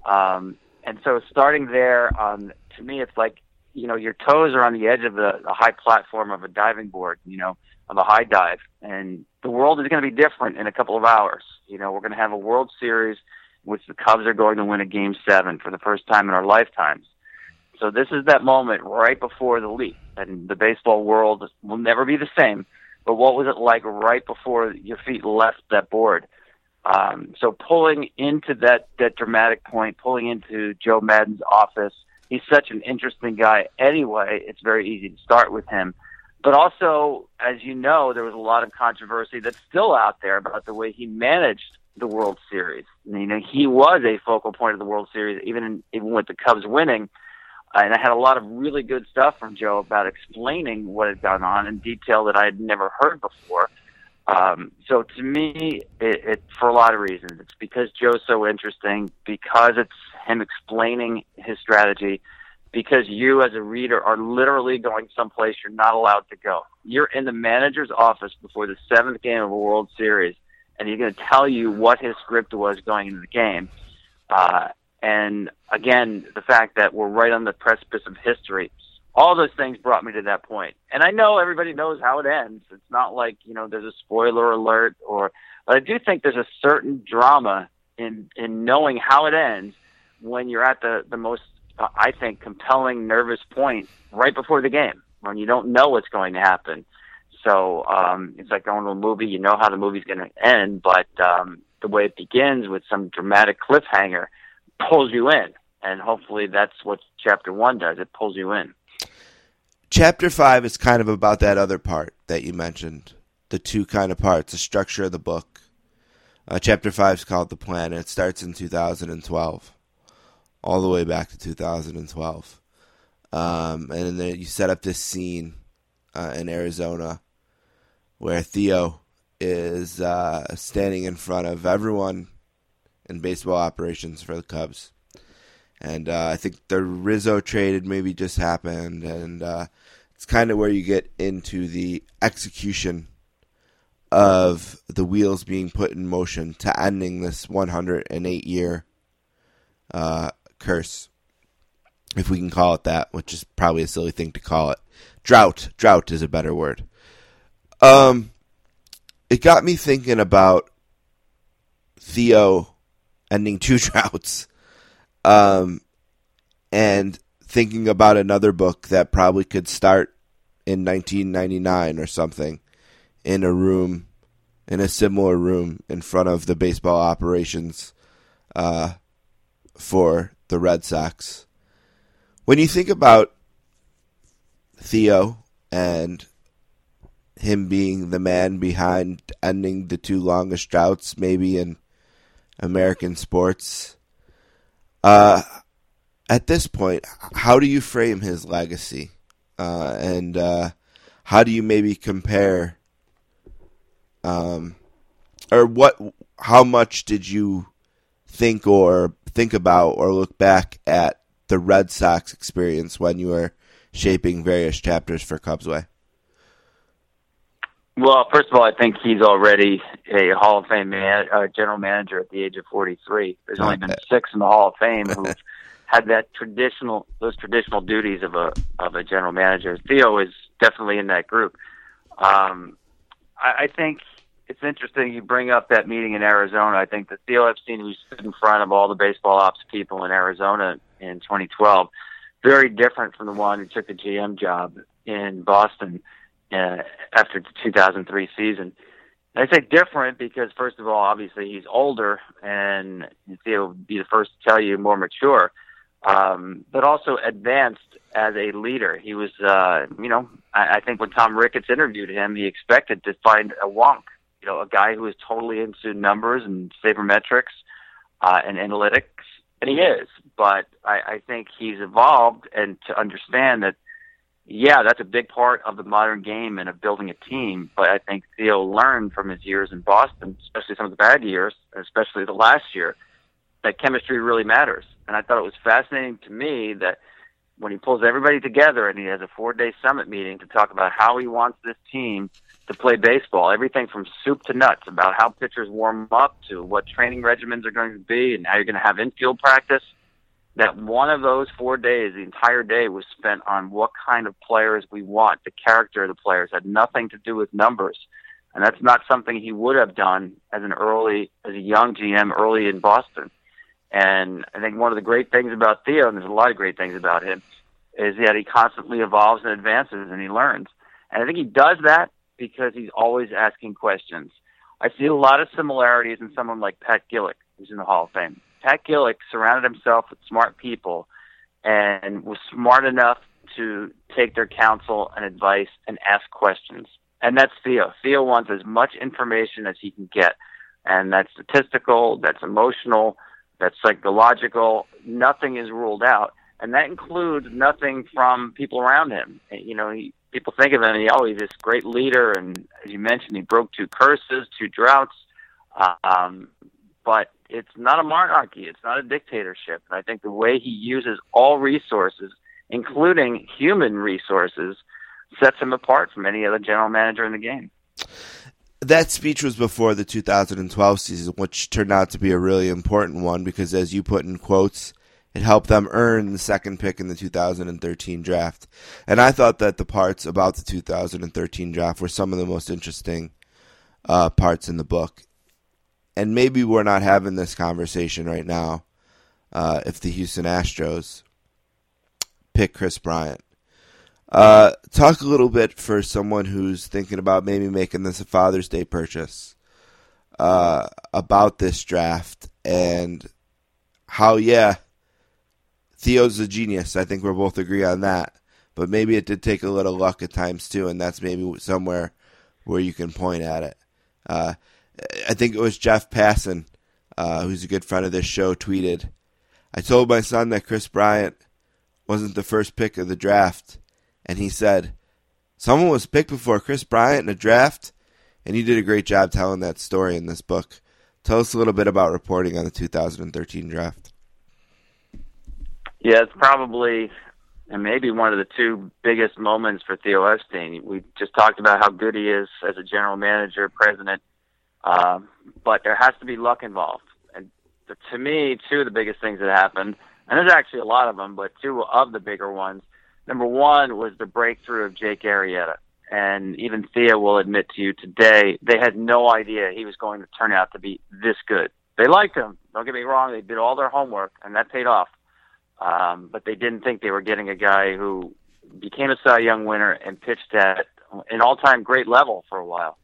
Um, and so starting there, um, to me, it's like you know your toes are on the edge of the, the high platform of a diving board. You know, of a high dive, and the world is going to be different in a couple of hours. You know, we're going to have a World Series which the Cubs are going to win a game seven for the first time in our lifetimes. So this is that moment right before the leap, and the baseball world will never be the same. But what was it like right before your feet left that board? Um, so pulling into that that dramatic point, pulling into Joe Maddon's office. He's such an interesting guy. Anyway, it's very easy to start with him. But also, as you know, there was a lot of controversy that's still out there about the way he managed the World Series. You know, he was a focal point of the World Series, even in, even with the Cubs winning. And I had a lot of really good stuff from Joe about explaining what had gone on in detail that I had never heard before. Um, so to me, it, it for a lot of reasons, it's because Joe's so interesting, because it's him explaining his strategy, because you as a reader are literally going someplace you're not allowed to go. You're in the manager's office before the seventh game of a World Series, and he's going to tell you what his script was going into the game. Uh, and again, the fact that we're right on the precipice of history, all those things brought me to that point. And I know everybody knows how it ends. It's not like you know there's a spoiler alert, or but I do think there's a certain drama in in knowing how it ends when you're at the the most I think compelling nervous point right before the game when you don't know what's going to happen. So um, it's like going to a movie. You know how the movie's going to end, but um, the way it begins with some dramatic cliffhanger pulls you in, and hopefully that's what chapter one does. It pulls you in. Chapter five is kind of about that other part that you mentioned, the two kind of parts, the structure of the book. Uh, chapter five is called the plan, and it starts in 2012, all the way back to 2012. Um, and then you set up this scene uh, in Arizona where Theo is uh, standing in front of everyone in baseball operations for the Cubs. And uh, I think the Rizzo trade maybe just happened, and uh, it's kind of where you get into the execution of the wheels being put in motion to ending this 108 year uh, curse, if we can call it that, which is probably a silly thing to call it. Drought, drought is a better word. Um, it got me thinking about Theo ending two [LAUGHS] droughts, um, and thinking about another book that probably could start in 1999 or something in a room, in a similar room in front of the baseball operations uh, for the Red Sox. When you think about Theo and him being the man behind ending the two longest droughts, maybe in American sports. Uh, at this point, how do you frame his legacy, uh, and uh, how do you maybe compare, um, or what? How much did you think or think about or look back at the Red Sox experience when you were shaping various chapters for Cubs Way? Well, first of all, I think he's already a Hall of Fame man, uh, general manager at the age of 43. There's only been six in the Hall of Fame [LAUGHS] who've had that traditional, those traditional duties of a of a general manager. Theo is definitely in that group. Um, I, I think it's interesting you bring up that meeting in Arizona. I think the Theo Epstein who stood in front of all the baseball ops people in Arizona in 2012, very different from the one who took the GM job in Boston uh, after the 2003 season. And I say different because, first of all, obviously he's older, and Theo would be the first to tell you more mature, um, but also advanced as a leader. He was, uh, you know, I, I think when Tom Ricketts interviewed him, he expected to find a wonk, you know, a guy who was totally into numbers and sabermetrics uh, and analytics, and he is. But I, I think he's evolved and to understand that yeah, that's a big part of the modern game and of building a team. But I think Theo learned from his years in Boston, especially some of the bad years, especially the last year, that chemistry really matters. And I thought it was fascinating to me that when he pulls everybody together and he has a four day summit meeting to talk about how he wants this team to play baseball, everything from soup to nuts, about how pitchers warm up to what training regimens are going to be and how you're going to have infield practice that one of those four days, the entire day, was spent on what kind of players we want, the character of the players, had nothing to do with numbers. And that's not something he would have done as an early, as a young GM early in Boston. And I think one of the great things about Theo, and there's a lot of great things about him, is that he constantly evolves and advances and he learns. And I think he does that because he's always asking questions. I see a lot of similarities in someone like Pat Gillick, who's in the Hall of Fame. Pat Gillick surrounded himself with smart people and was smart enough to take their counsel and advice and ask questions. And that's Theo. Theo wants as much information as he can get. And that's statistical, that's emotional, that's psychological. Nothing is ruled out. And that includes nothing from people around him. You know, he, people think of him, he always this great leader. And as you mentioned, he broke two curses, two droughts. Um, but it's not a monarchy. It's not a dictatorship. And I think the way he uses all resources, including human resources, sets him apart from any other general manager in the game. That speech was before the 2012 season, which turned out to be a really important one because, as you put in quotes, it helped them earn the second pick in the 2013 draft. And I thought that the parts about the 2013 draft were some of the most interesting uh, parts in the book and maybe we're not having this conversation right now uh, if the Houston Astros pick Kris Bryant. Uh, talk a little bit for someone who's thinking about maybe making this a Father's Day purchase uh, about this draft and how, yeah, Theo's a genius. I think we're both agree on that. But maybe it did take a little luck at times too, and that's maybe somewhere where you can point at it. Uh, I think it was Jeff Passan, uh, who's a good friend of this show, tweeted, I told my son that Kris Bryant wasn't the first pick of the draft, and he said, Someone was picked before Kris Bryant in a draft, and you did a great job telling that story in this book. Tell us a little bit about reporting on the 2013 draft. Yeah, it's probably and maybe one of the two biggest moments for Theo Epstein. We just talked about how good he is as a general manager, president um, but there has to be luck involved. And to me, two of the biggest things that happened, and there's actually a lot of them, but two of the bigger ones. Number one was the breakthrough of Jake Arrieta. And even Theo will admit to you today, they had no idea he was going to turn out to be this good. They liked him. Don't get me wrong. They did all their homework, and that paid off. Um, but they didn't think they were getting a guy who became a Cy Young winner and pitched at an all-time great level for a while.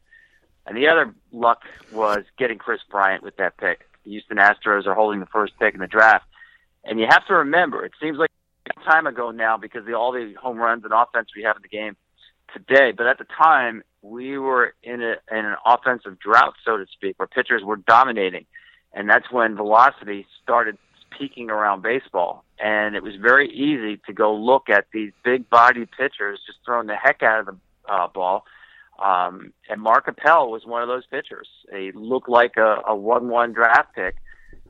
And the other luck was getting Kris Bryant with that pick. The Houston Astros are holding the first pick in the draft. And you have to remember, it seems like time ago now because of all the home runs and offense we have in the game today. But at the time, we were in, a, in an offensive drought, so to speak, where pitchers were dominating. And that's when velocity started peaking around baseball. And it was very easy to go look at these big body pitchers just throwing the heck out of the uh, ball um, and Mark Appel was one of those pitchers. He looked like a, a one-one draft pick,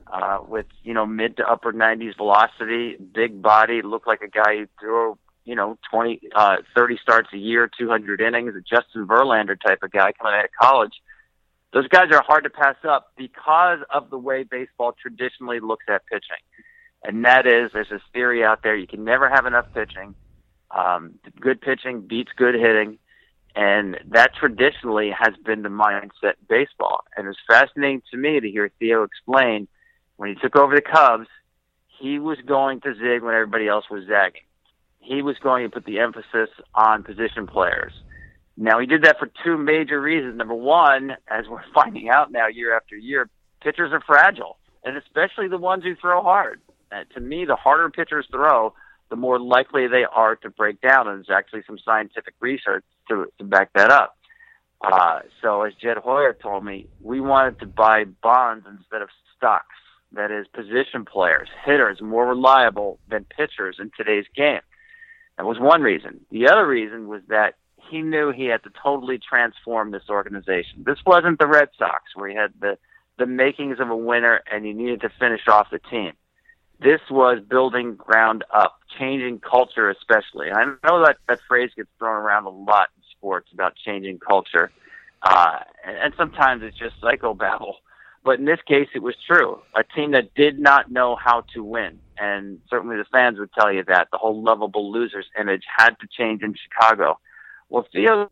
uh, with you know mid to upper 90s velocity, big body, looked like a guy who threw you know 20, uh, 30 starts a year, 200 innings, a Justin Verlander type of guy coming out of college. Those guys are hard to pass up because of the way baseball traditionally looks at pitching. And that is, there's this theory out there: you can never have enough pitching. Um, good pitching beats good hitting, and that traditionally has been the mindset in baseball. And it's fascinating to me to hear Theo explain when he took over the Cubs, he was going to zig when everybody else was zagging. He was going to put the emphasis on position players. Now he did that for two major reasons. Number one, as we're [LAUGHS] finding out now year after year, pitchers are fragile, and especially the ones who throw hard. Uh, to me, the harder pitchers throw, the more likely they are to break down. And there's actually some scientific research to, to back that up. Uh, so as Jed Hoyer told me, we wanted to buy bonds instead of stocks. That is, position players, hitters, more reliable than pitchers in today's game. That was one reason. The other reason was that he knew he had to totally transform this organization. This wasn't the Red Sox where he had the the makings of a winner and you needed to finish off the team. This was building ground up, changing culture especially. And I know that that phrase gets thrown around a lot in sports about changing culture. Uh, and, and sometimes it's just psycho psychobabble. But in this case, it was true. A team that did not know how to win. And certainly the fans would tell you that. The whole lovable losers image had to change in Chicago. Well, Theo's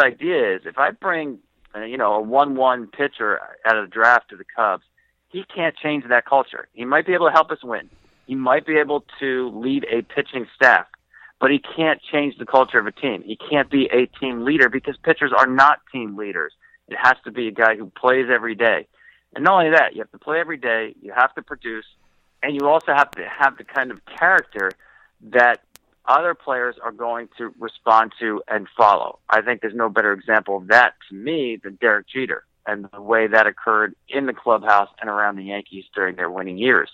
idea is if I bring, uh, you know, a one-one pitcher out of the draft to the Cubs, he can't change that culture. He might be able to help us win. He might be able to lead a pitching staff, but he can't change the culture of a team. He can't be a team leader because pitchers are not team leaders. It has to be a guy who plays every day. And not only that, you have to play every day, you have to produce, and you also have to have the kind of character that other players are going to respond to and follow. I think there's no better example of that to me than Derek Jeter and the way that occurred in the clubhouse and around the Yankees during their winning years.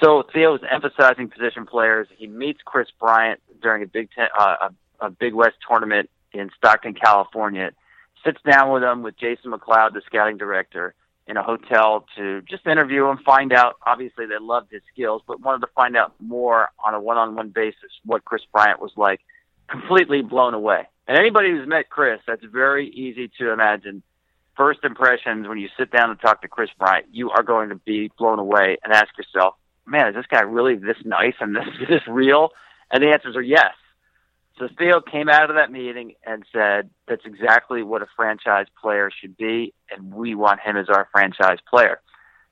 So Theo is emphasizing position players. He meets Kris Bryant during a Big Ten, uh, a, a Big West tournament in Stockton, California. Sits down with him with Jason McLeod, the scouting director, in a hotel to just interview him, find out. Obviously, they loved his skills, but wanted to find out more on a one-on-one basis what Kris Bryant was like. Completely blown away. And anybody who's met Kris, that's very easy to imagine. First impressions when you sit down and talk to Kris Bryant, you are going to be blown away and ask yourself, "Man, is this guy really this nice and this [LAUGHS] this real?" And the answers are yes. So Theo came out of that meeting and said, that's exactly what a franchise player should be, and we want him as our franchise player.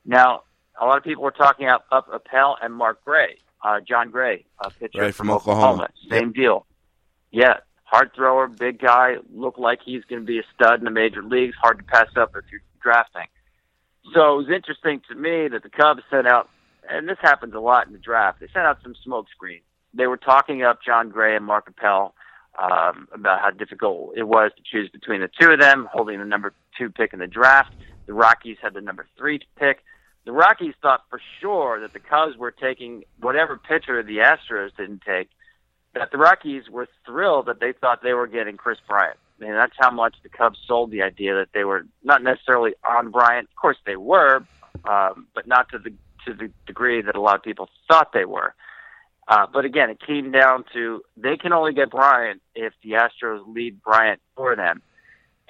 Now, a lot of people were talking up, up Appel and Mark Gray, uh, Jon Gray, a pitcher Right, from Oklahoma. Same deal. Yeah, hard thrower, big guy, look like he's going to be a stud in the major leagues. Hard to pass up if you're drafting. So it was interesting to me that the Cubs sent out, and this happens a lot in the draft. They sent out some smoke screens they were talking up Jon Gray and Mark Appel um, about how difficult it was to choose between the two of them, holding the number two pick in the draft. The Rockies had the number three pick. The Rockies thought for sure that the Cubs were taking whatever pitcher the Astros didn't take. That the Rockies were thrilled that they thought they were getting Kris Bryant. I mean, that's how much the Cubs sold the idea that they were not necessarily on Bryant. Of course, they were, um, but not to the to the degree that a lot of people thought they were. Uh, but again, it came down to they can only get Bryant if the Astros lead Bryant for them.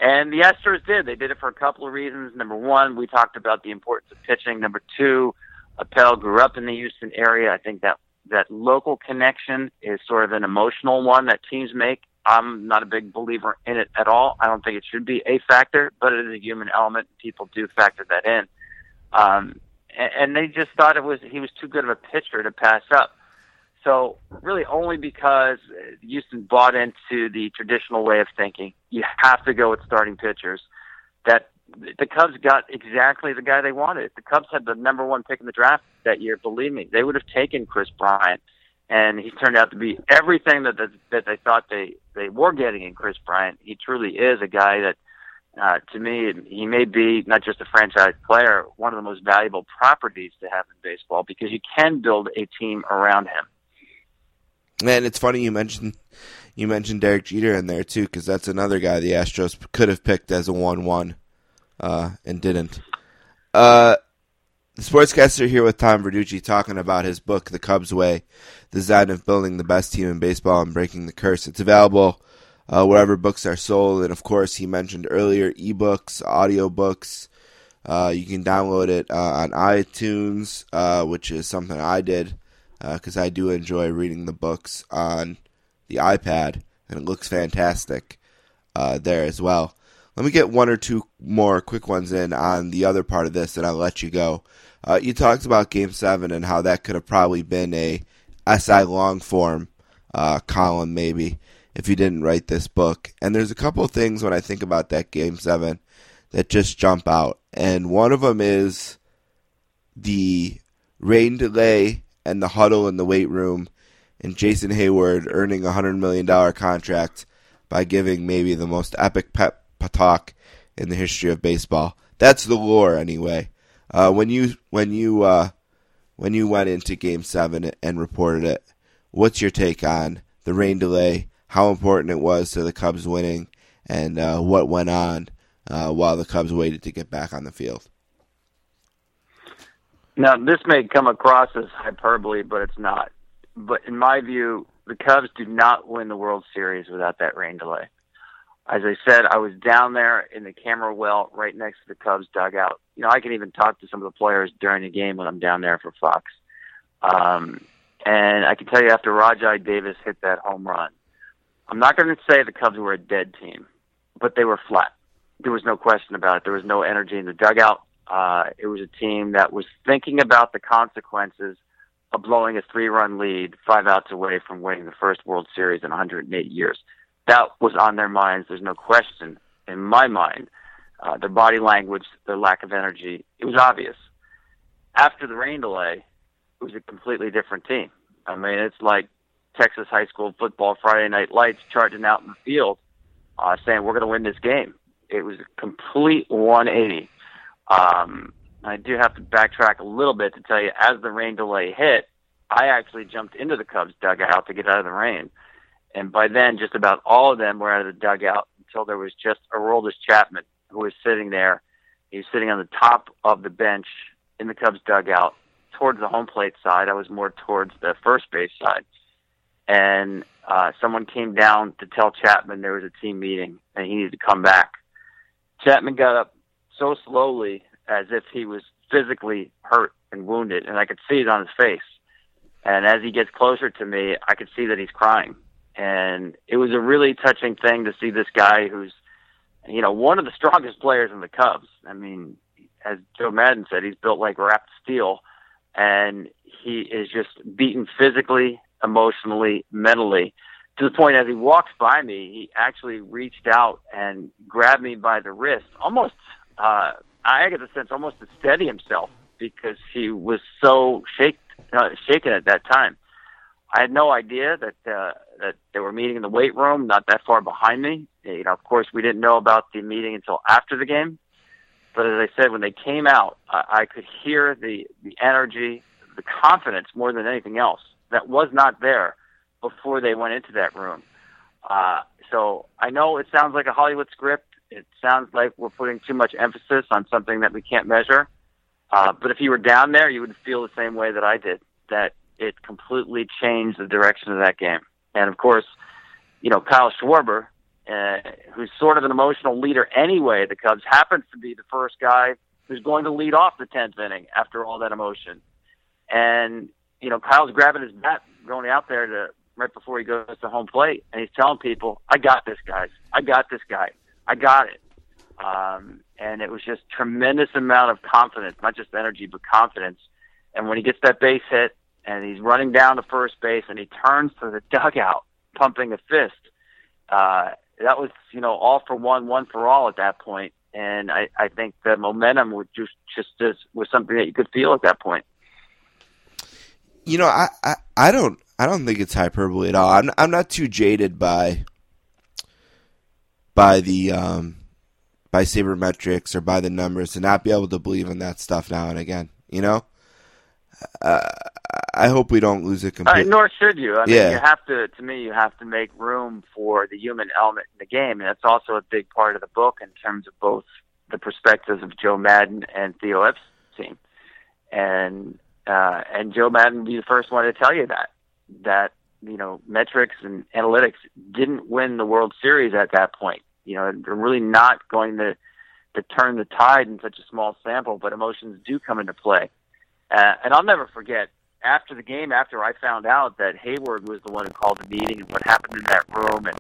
And the Astros did. They did it for a couple of reasons. Number one, we talked about the importance of pitching. Number two, Appel grew up in the Houston area. I think that that local connection is sort of an emotional one that teams make. I'm not a big believer in it at all. I don't think it should be a factor, but it is a human element. People do factor that in. Um, and, and they just thought it was he was too good of a pitcher to pass up. So really only because Houston bought into the traditional way of thinking, you have to go with starting pitchers. That the Cubs got exactly the guy they wanted. The Cubs had the number one pick in the draft that year. Believe me, they would have taken Kris Bryant, and he turned out to be everything that that, that they thought they they were getting in Kris Bryant. He truly is a guy that. Uh, to me, he may be not just a franchise player, one of the most valuable properties to have in baseball because you can build a team around him. Man, it's funny you mentioned you mentioned Derek Jeter in there too, because that's another guy the Astros could have picked as a one-one, uh, and didn't. Uh, The sportscaster here with Tom Verducci talking about his book, The Cubs Way, the design of building the best team in baseball and breaking the curse. It's available uh, wherever books are sold, and of course, he mentioned earlier ebooks, audiobooks. Uh, you can download it uh, on iTunes, uh, which is something I did because I do enjoy reading the books on the iPad, and it looks fantastic uh, there as well. Let me get one or two more quick ones in on the other part of this, and I'll let you go. Uh, you talked about Game Seven and how that could have probably been a SI long form uh, column, maybe if you didn't write this book. And there's a couple things when I think about that Game Seven that just jump out, and one of them is the rain delay and the huddle in the weight room, and Jason Heyward earning a hundred million dollar contract by giving maybe the most epic pep talk in the history of baseball. That's the lore, anyway. Uh, when you when you uh, when you went into Game Seven and reported it, what's your take on the rain delay? How important it was to the Cubs winning, and uh, what went on uh, while the Cubs waited to get back on the field? Now, this may come across as hyperbole, but it's not. But in my view, the Cubs do not win the World Series without that rain delay. As I said, I was down there in the camera well right next to the Cubs dugout. You know, I can even talk to some of the players during the game when I'm down there for Fox. Um, and I can tell you after Rajai Davis hit that home run, I'm not going to say the Cubs were a dead team, but they were flat. There was no question about it. There was no energy in the dugout. Uh, it was a team that was thinking about the consequences of blowing a three-run lead five outs away from winning the first World Series in 108 years. That was on their minds. There's no question in my mind. Uh, their body language, their lack of energy, it was obvious. After the rain delay, it was a completely different team. I mean, it's like Texas high school football Friday night lights charging out in the field, uh, saying we're going to win this game. It was a complete 180. Um, I do have to backtrack a little bit to tell you, as the rain delay hit, I actually jumped into the Cubs dugout to get out of the rain. And by then, just about all of them were out of the dugout until there was just Aroldis Chapman who was sitting there. He was sitting on the top of the bench in the Cubs dugout towards the home plate side. I was more towards the first base side. And uh, someone came down to tell Chapman there was a team meeting and he needed to come back. Chapman got up so slowly as if he was physically hurt and wounded, and I could see it on his face. And as he gets closer to me, I could see that he's crying. And it was a really touching thing to see this guy who's, you know, one of the strongest players in the Cubs. I mean, as Joe Maddon said, he's built like wrapped steel, and he is just beaten physically, emotionally, mentally. To the point, as he walks by me, he actually reached out and grabbed me by the wrist, almost uh, I get the sense almost to steady himself because he was so shake, uh, shaken at that time. I had no idea that uh, that they were meeting in the weight room, not that far behind me. You know, of course, we didn't know about the meeting until after the game. But as I said, when they came out, I, I could hear the the energy, the confidence more than anything else that was not there before they went into that room. Uh, so I know it sounds like a Hollywood script it sounds like we're putting too much emphasis on something that we can't measure. Uh, but if you were down there, you would feel the same way that I did, that it completely changed the direction of that game. And of course, you know, Kyle Schwarber, uh, who's sort of an emotional leader anyway, the Cubs happens to be the first guy who's going to lead off the 10th inning after all that emotion. And, you know, Kyle's grabbing his bat going out there to right before he goes to home plate, and he's telling people, I got this, guys. I got this guy. I got it. Um, and it was just tremendous amount of confidence, not just energy, but confidence. And when he gets that base hit and he's running down to first base and he turns to the dugout, pumping a fist, uh, that was, you know, all for one, one for all at that point. And I, I think the momentum was just, just, just was something that you could feel at that point. You know, I, I, I don't, I don't think it's hyperbole at all. I'm, I'm not too jaded by by the um, by sabermetrics or by the numbers to not be able to believe in that stuff now and again. You know, uh, I hope we don't lose it completely. Uh, nor should you. I mean, Yeah. you have to. To me, you have to make room for the human element in the game, and that's also a big part of the book in terms of both the perspectives of Joe Maddon and Theo Epstein. and uh, and Joe Maddon would be the first one to tell you that that you know metrics and analytics didn't win the World Series at that point. You know, they're really not going to to turn the tide in such a small sample, but emotions do come into play. Uh, and I'll never forget after the game, after I found out that Heyward was the one who called the meeting and what happened in that room, and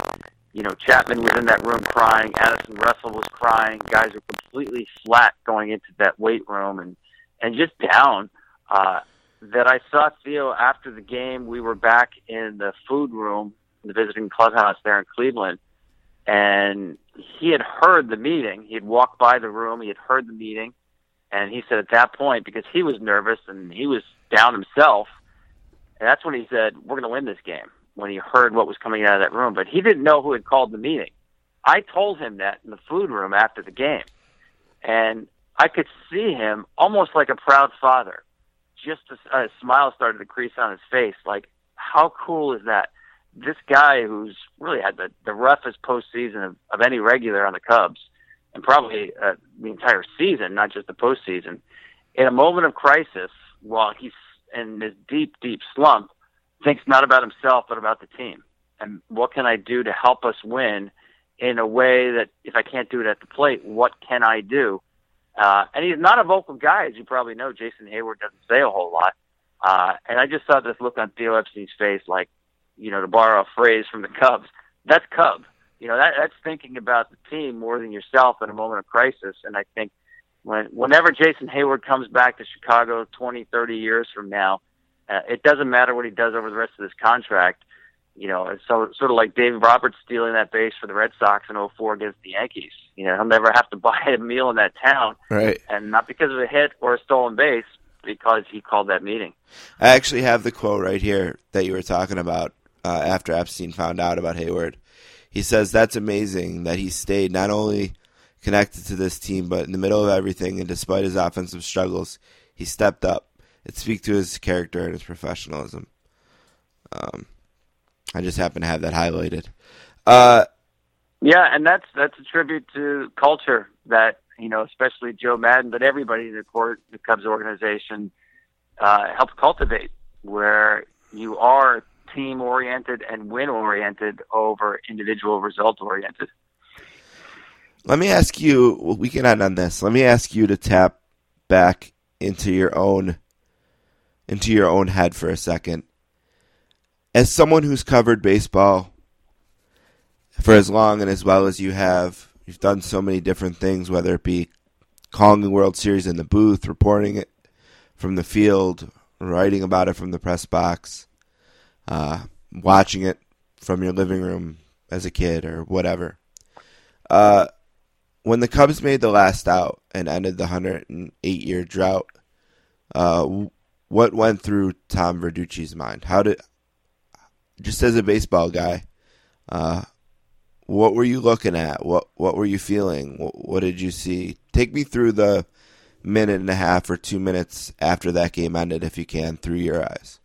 you know Chapman was in that room crying, Addison Russell was crying, guys were completely flat going into that weight room and and just down. Uh, that I saw Theo after the game. We were back in the food room, the visiting clubhouse there in Cleveland, and he had heard the meeting. He had walked by the room. He had heard the meeting, and he said at that point because he was nervous and he was down himself. That's when he said, "We're going to win this game." When he heard what was coming out of that room, but he didn't know who had called the meeting. I told him that in the food room after the game, and I could see him almost like a proud father. Just a, a smile started to crease on his face. Like, how cool is that? This guy who's really had the, the roughest postseason of, of any regular on the Cubs, and probably uh, the entire season, not just the postseason, in a moment of crisis, while he's in this deep, deep slump, thinks not about himself but about the team. And what can I do to help us win in a way that if I can't do it at the plate, what can I do? Uh, and he's not a vocal guy, as you probably know. Jason Heyward doesn't say a whole lot. Uh, and I just saw this look on Theo Epstein's face, like, you know, to borrow a phrase from the Cubs, that's Cub. You know, that, that's thinking about the team more than yourself in a moment of crisis. And I think when, whenever Jason Heyward comes back to Chicago 20, 30 years from now, uh, it doesn't matter what he does over the rest of this contract. You know, it's so, sort of like Dave Roberts stealing that base for the Red Sox in 04 against the Yankees. You know, he'll never [LAUGHS] have to buy a meal in that town. Right. And not because of a hit or a stolen base, because he called that meeting. I actually have the quote right here that you were talking about uh, after Epstein found out about Heyward. He says that's amazing that he stayed not only connected to this team, but in the middle of everything, and despite his offensive struggles, he stepped up. It speaks to his character and his professionalism. Um, I just happen to have that highlighted. Uh, Yeah, and that's that's a tribute to culture that you know, especially Joe Maddon, but everybody in the court, the Cubs organization, uh, helps cultivate, where you are team oriented and win oriented over individual result oriented. let me ask you. We can end on this. Let me ask you to tap back into your own into your own head for a second. As someone who's covered baseball for as long and as well as you have, you've done so many different things, whether it be calling the World Series in the booth, reporting it from the field, writing about it from the press box, uh, watching it from your living room as a kid or whatever. Uh, when the Cubs made the last out and ended the 108 year drought, uh, what went through Tom Verducci's mind? How did, just as a baseball guy, uh, what were you looking at? What what were you feeling? What, what did you see? Take me through the minute and a half or two minutes after that game ended, if you can, through your eyes.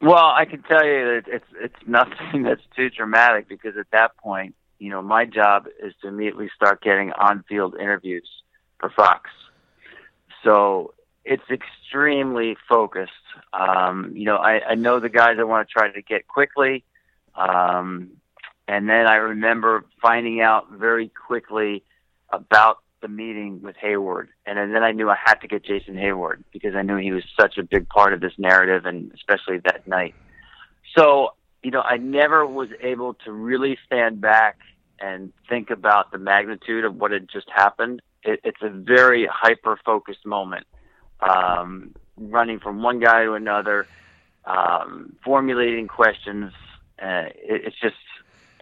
Well, I can tell you that it's it's nothing [LAUGHS] that's too dramatic because at that point, you know, my job is to immediately start getting on-field interviews for Fox. So it's extremely focused. Um, you know, I, I know the guys I want to try to get quickly, um, and then I remember finding out very quickly about the meeting with Heyward, and then I knew I had to get Jason Heyward because I knew he was such a big part of this narrative, and especially that night. So, you know, I never was able to really stand back and think about the magnitude of what had just happened. It, it's a very hyper focused moment, um, running from one guy to another, um, formulating questions. Uh, it, it's just,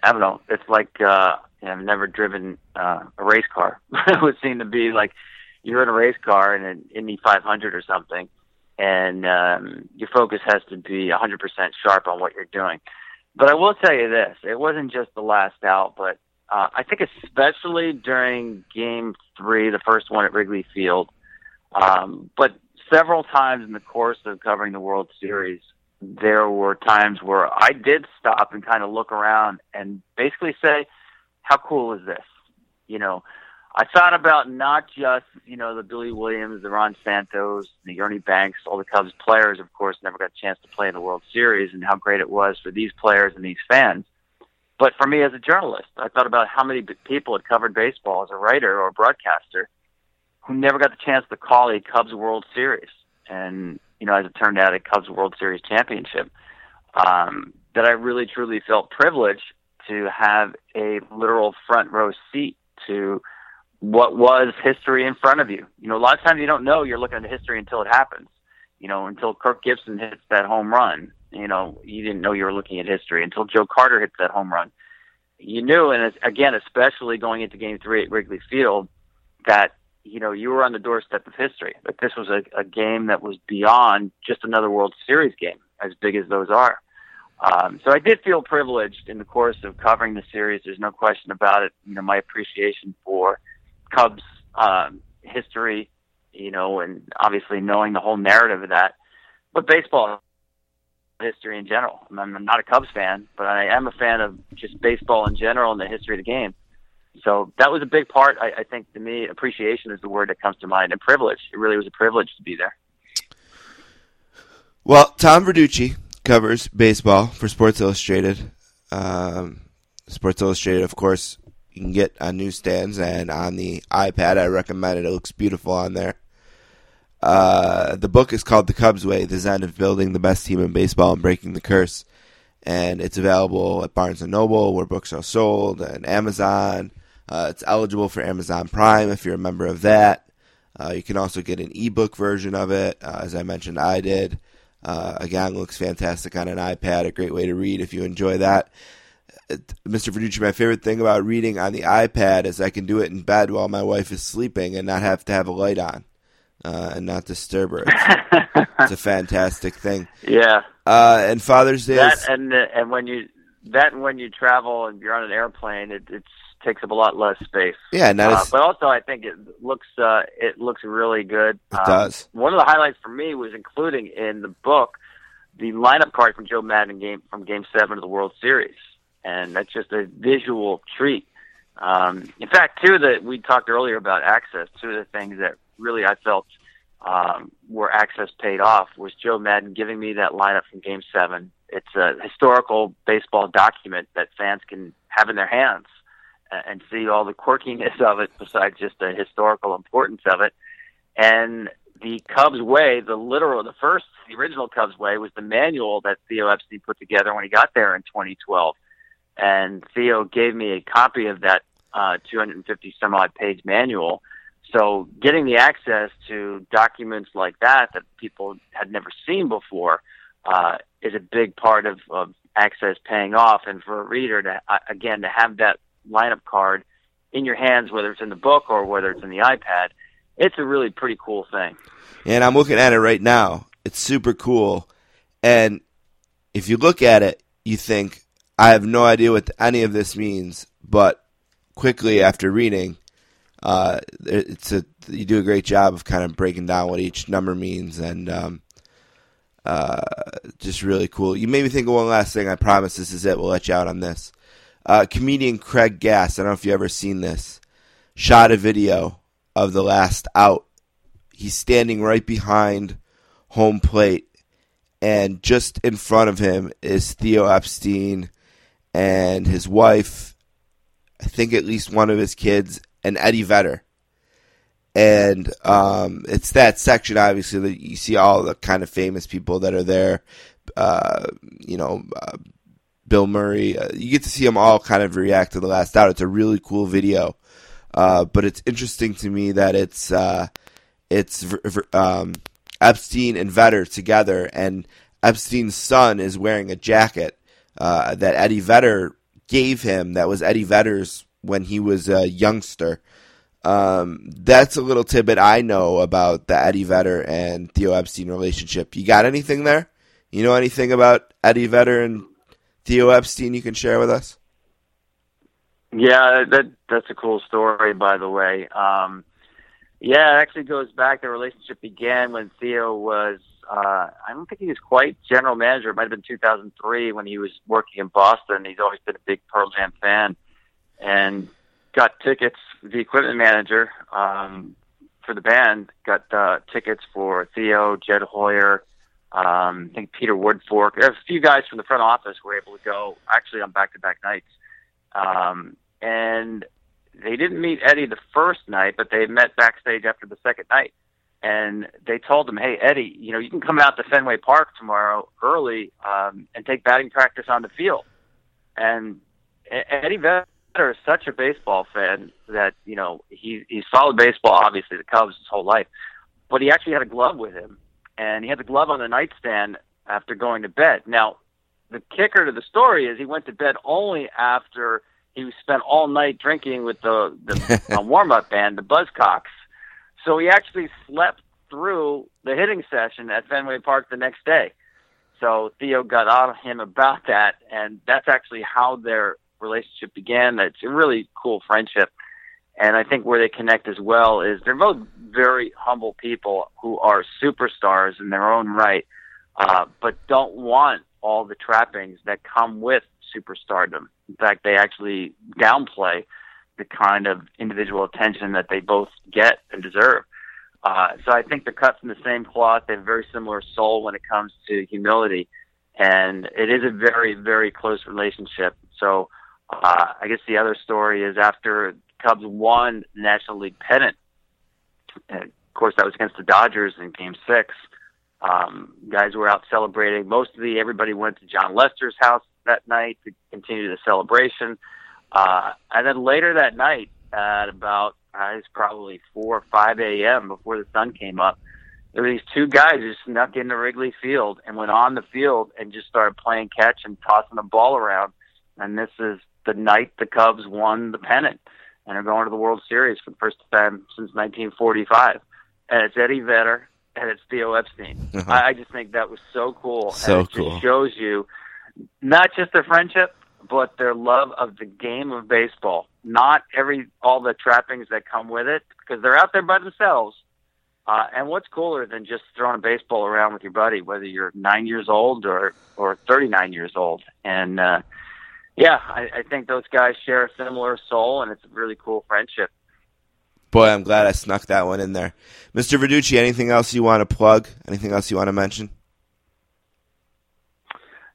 I don't know. It's like uh, I've never driven uh, a race car. [LAUGHS] it would seem to be like you're in a race car in an Indy 500 or something, and um, your focus has to be 100% sharp on what you're doing. But I will tell you this: it wasn't just the last out, but uh, I think especially during Game Three, the first one at Wrigley Field, um, but several times in the course of covering the World Series, there were times where I did stop and kind of look around and basically say, "How cool is this?" You know, I thought about not just you know the Billy Williams, the Ron Santos, the Ernie Banks, all the Cubs players, of course, never got a chance to play in the World Series, and how great it was for these players and these fans. But for me as a journalist, I thought about how many people had covered baseball as a writer or a broadcaster who never got the chance to call a Cubs World Series, and you know, as it turned out, a Cubs World Series championship. Um, that I really truly felt privileged to have a literal front row seat to what was history in front of you. You know, a lot of times you don't know you're looking at history until it happens. You know, until Kirk Gibson hits that home run, you know, you didn't know you were looking at history until Joe Carter hits that home run. You knew, and again, especially going into Game Three at Wrigley Field, that you know you were on the doorstep of history. That this was a, a game that was beyond just another World Series game, as big as those are. Um, so I did feel privileged in the course of covering the series. There's no question about it. You know, my appreciation for Cubs um, history, you know, and obviously knowing the whole narrative of that, but baseball history in general. I I'm not a Cubs fan, but I am a fan of just baseball in general and the history of the game. So that was a big part. I, I think to me, appreciation is the word that comes to mind, and privilege. It really was a privilege to be there. Well, Tom Verducci covers baseball for Sports Illustrated. Um, Sports Illustrated, of course, you can get on newsstands and on the iPad. I recommend it. It looks beautiful on there. Uh, the book is called The Cubs Way: The Zen of Building the Best Team in Baseball and Breaking the Curse, and it's available at Barnes Noble, where books are sold, and Amazon. Uh, it's eligible for Amazon Prime if you're a member of that. Uh, you can also get an ebook version of it, uh, as I mentioned, I did. Uh, again, looks fantastic on an iPad. A great way to read if you enjoy that. Uh, Mr. Verducci, my favorite thing about reading on the iPad is I can do it in bed while my wife is sleeping and not have to have a light on uh, and not disturb her. It's, [LAUGHS] it's a fantastic thing. Yeah, Uh, and Father's Day that is and and when you that and when you travel and you're on an airplane, it it takes up a lot less space. yeah, not Uh, as but also, I think it looks uh, it looks really good. It Um, does. One of the highlights for me was including in the book the lineup card from Joe Maddon game from Game Seven of the World Series, and that's just a visual treat. Um, in fact, two of the we talked earlier about access. Two of the things that really I felt um, where access paid off was Joe Maddon giving me that lineup from Game Seven. It's a historical baseball document that fans can have in their hands and see all the quirkiness [LAUGHS] of it besides just the historical importance of it. And the Cubs way, the literal, the first, the original Cubs way was the manual that Theo Epstein put together when he got there in 2012. And Theo gave me a copy of that uh, 250 some odd page manual. So getting the access to documents like that that people had never seen before uh, is a big part of, of access paying off. And for a reader to, uh, again, to have that lineup card in your hands, whether it's in the book or whether it's in the iPad, it's a really pretty cool thing. and I'm looking at it right now. It's super cool, and if you look at it, you think I have no idea what any of this means. But quickly after reading, uh, it's a you do a great job of kind of breaking down what each number means, and um, uh, just really cool. You made me think of one last thing. I promise this is it. We'll let you out on this. Uh, comedian Craig Gass. I don't know if you've ever seen this. Shot a video of the last out. He's standing right behind home plate, and just in front of him is Theo Epstein and his wife. I think at least one of his kids and Eddie Vedder. And um, it's that section, obviously, that you see all the kind of famous people that are there. Uh, you know, uh, Bill Murray. Uh, you get to see them all kind of react to the last out. It's a really cool video. Uh, but it's interesting to me that it's uh, it's um, Epstein and Vedder together, and Epstein's son is wearing a jacket uh, that Eddie Vedder gave him. That was Eddie Vedder's when he was a youngster. Um, that's a little tidbit I know about the Eddie Vedder and Theo Epstein relationship. You got anything there? You know anything about Eddie Vedder and Theo Epstein you can share with us? Yeah, that that's a cool story, by the way. Um, yeah, it actually goes back. The relationship began when Theo was. Uh, I don't think he was quite general manager. It might have been 2003 when he was working in Boston. He's always been a big Pearl Jam fan, and got tickets. The equipment manager um, for the band got uh, tickets for Theo, Jed Hoyer, um, I think Peter Woodfork. A few guys from the front office were able to go actually on back-to-back nights. Um, and they didn't meet Eddie the first night, but they met backstage after the second night. And they told him, "Hey, Eddie, you know you can come out to Fenway Park tomorrow early um, and take batting practice on the field." And Eddie Vedder is such a baseball fan that you know he he's followed baseball, obviously the Cubs his whole life, but he actually had a glove with him, and he had the glove on the nightstand after going to bed. Now, the kicker to the story is he went to bed only after he spent all night drinking with the the [LAUGHS] warm up band, the Buzzcocks. So he actually slept through the hitting session at Fenway Park the next day. So Theo got on him about that, and that's actually how their relationship began. It's a really cool friendship. And I think where they connect as well is they're both very humble people who are superstars in their own right, uh, but don't want all the trappings that come with superstardom. In fact, they actually downplay the kind of individual attention that they both get and deserve. Uh, so I think they're cut from the same cloth. They have a very similar soul when it comes to humility, and it is a very, very close relationship. So uh, I guess the other story is after Cubs won National League pennant. And of course, that was against the Dodgers in Game Six. Um, guys were out celebrating. Most of the everybody went to Jon Lester's house that night to continue the celebration. Uh, and then later that night, at about uh, it's probably four or five a.m. before the sun came up, there were these two guys who snuck into Wrigley Field and went on the field and just started playing catch and tossing the ball around. And this is the night the Cubs won the pennant and are going to the World Series for the first time since 1945. And it's Eddie Vedder and it's Theo Epstein. Uh-huh. I, I just think that was so cool. So and it cool. Just shows you not just their friendship, but their love of the game of baseball. Not every all the trappings that come with it, because they're out there by themselves. Uh, and what's cooler than just throwing a baseball around with your buddy, whether you're nine years old or or 39 years old? And uh, yeah, I, I think those guys share a similar soul, and it's a really cool friendship. Boy, I'm glad I snuck that one in there. Mr. Verducci, anything else you want to plug? Anything else you want to mention?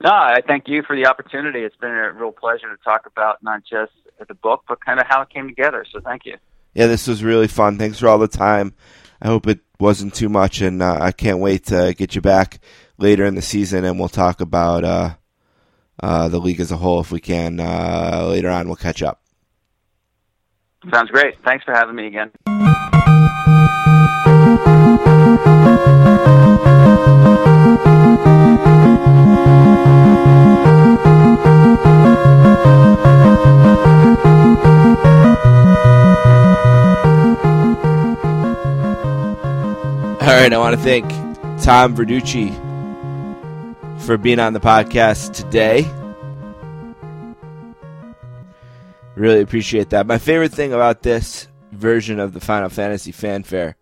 No, I thank you for the opportunity. It's been a real pleasure to talk about not just the book, but kind of how it came together. So thank you. Yeah, this was really fun. Thanks for all the time. I hope it wasn't too much, and uh, I can't wait to get you back later in the season, and we'll talk about uh, uh, the league as a whole if we can. Uh, later on, we'll catch up. Sounds great. Thanks for having me again. All right, I want to thank Tom Verducci for being on the podcast today. Really appreciate that. My favorite thing about this version of the Final Fantasy fanfare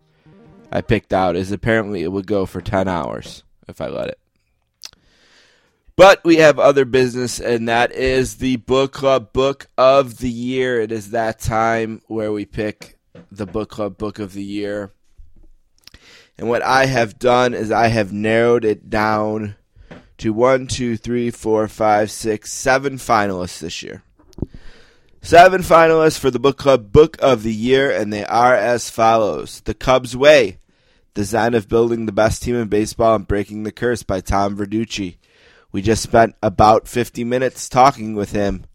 I picked out is apparently it would go for 10 hours if I let it. But we have other business, and that is the book club book of the year. It is that time where we pick the book club book of the year. And what I have done is I have narrowed it down to one, two, three, four, five, six, seven finalists this year. Seven finalists for the book club book of the year, and they are as follows: The Cubs Way, The Zen of Building the Best Team in Baseball and Breaking the Curse by Tom Verducci. We just spent about 50 minutes talking with him,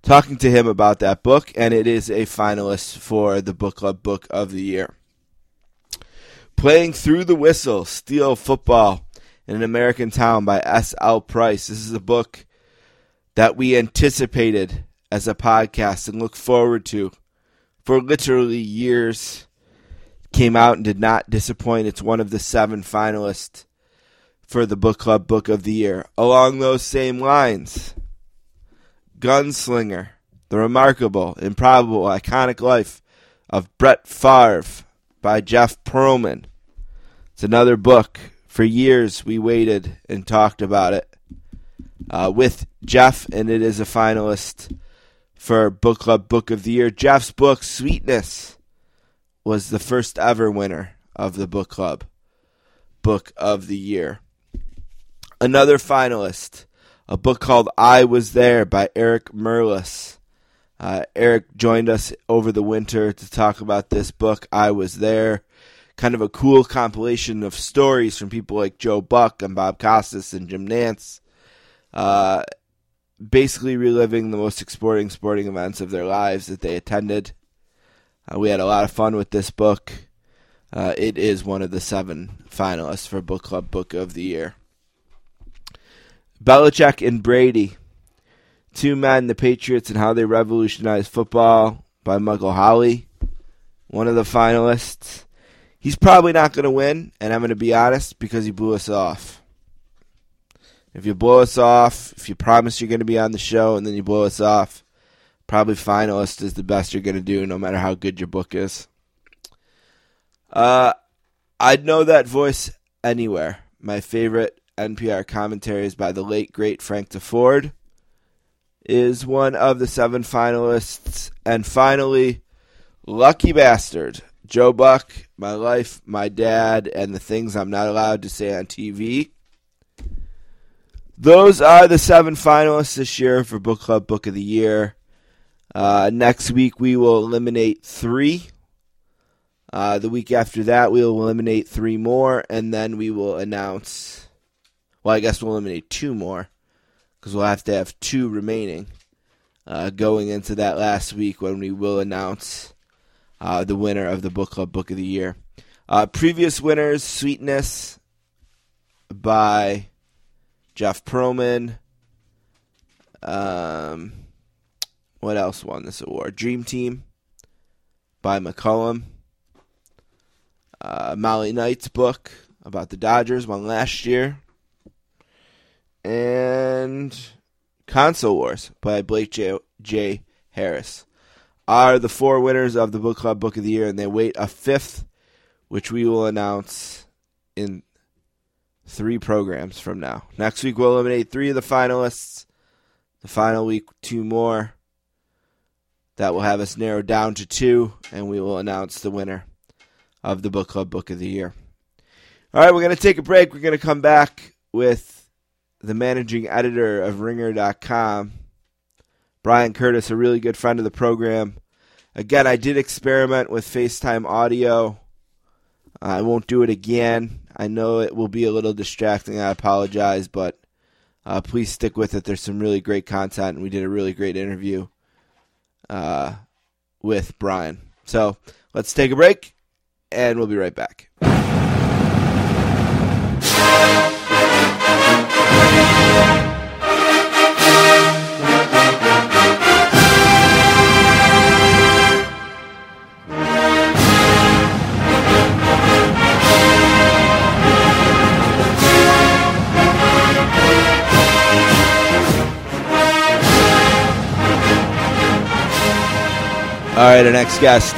talking to him about that book, and it is a finalist for the book club book of the year. Playing Through the Whistle, Steel Football in an American Town by S.L. Price. This is a book that we anticipated as a podcast and look forward to for literally years. Came out and did not disappoint. It's one of the seven finalists for the Book Club Book of the Year. Along those same lines, Gunslinger, The Remarkable, Improbable, Iconic Life of Brett Favre by Jeff Pearlman. It's another book. For years, we waited and talked about it uh, with Jeff, and it is a finalist for Book Club Book of the Year. Jeff's book, Sweetness, was the first ever winner of the Book Club Book of the Year. Another finalist, a book called I Was There by Eric Merlis. Uh, Eric joined us over the winter to talk about this book, I Was There. Kind of a cool compilation of stories from people like Joe Buck and Bob Costas and Jim Nantz. Uh, basically reliving the most exporting sporting events of their lives that they attended. Uh, we had a lot of fun with this book. Uh, it is one of the seven finalists for Book Club Book of the Year. Belichick and Brady, Two Men, the Patriots, and How They Revolutionized Football by Michael Holley, one of the finalists. He's probably not going to win, and I'm going to be honest because he blew us off. If you blow us off, if you promise you're going to be on the show and then you blow us off, probably finalist is the best you're going to do, no matter how good your book is. Uh, I'd know that voice anywhere. My favorite NPR commentary is by the late great Frank Deford. Is one of the seven finalists, and finally, lucky bastard Joe Buck, my life, my dad, and the things I'm not allowed to say on TV. Those are the seven finalists this year for Book Club Book of the Year. Uh, next week we will eliminate three. Uh, the week after that we will eliminate three more, and then we will announce. Well, I guess we'll eliminate two more because we'll have to have two remaining uh, going into that last week when we will announce uh, the winner of the Book Club Book of the Year. Uh, previous winners: Sweetness by Jeff Pearlman. Um, what else won this award? Dream Team by McCallum. Uh, Molly Knight's book about the Dodgers won last year. And Console Wars by Blake J. J. Harris are the four winners of the Book Club Book of the Year, and they wait a fifth, which we will announce in three programs from now. Next week, we'll eliminate three of the finalists. The final week, two more. That will have us narrowed down to two, and we will announce the winner of the Book Club Book of the Year. All right, we're going to take a break. We're going to come back with the managing editor of Ringer.com, Bryan Curtis, a really good friend of the program. Again, I did experiment with FaceTime audio. I won't do it again. I know it will be a little distracting. I apologize, but uh, please stick with it. There's some really great content, and we did a really great interview uh, with Bryan. So let's take a break, and we'll be right back. All right, our next guest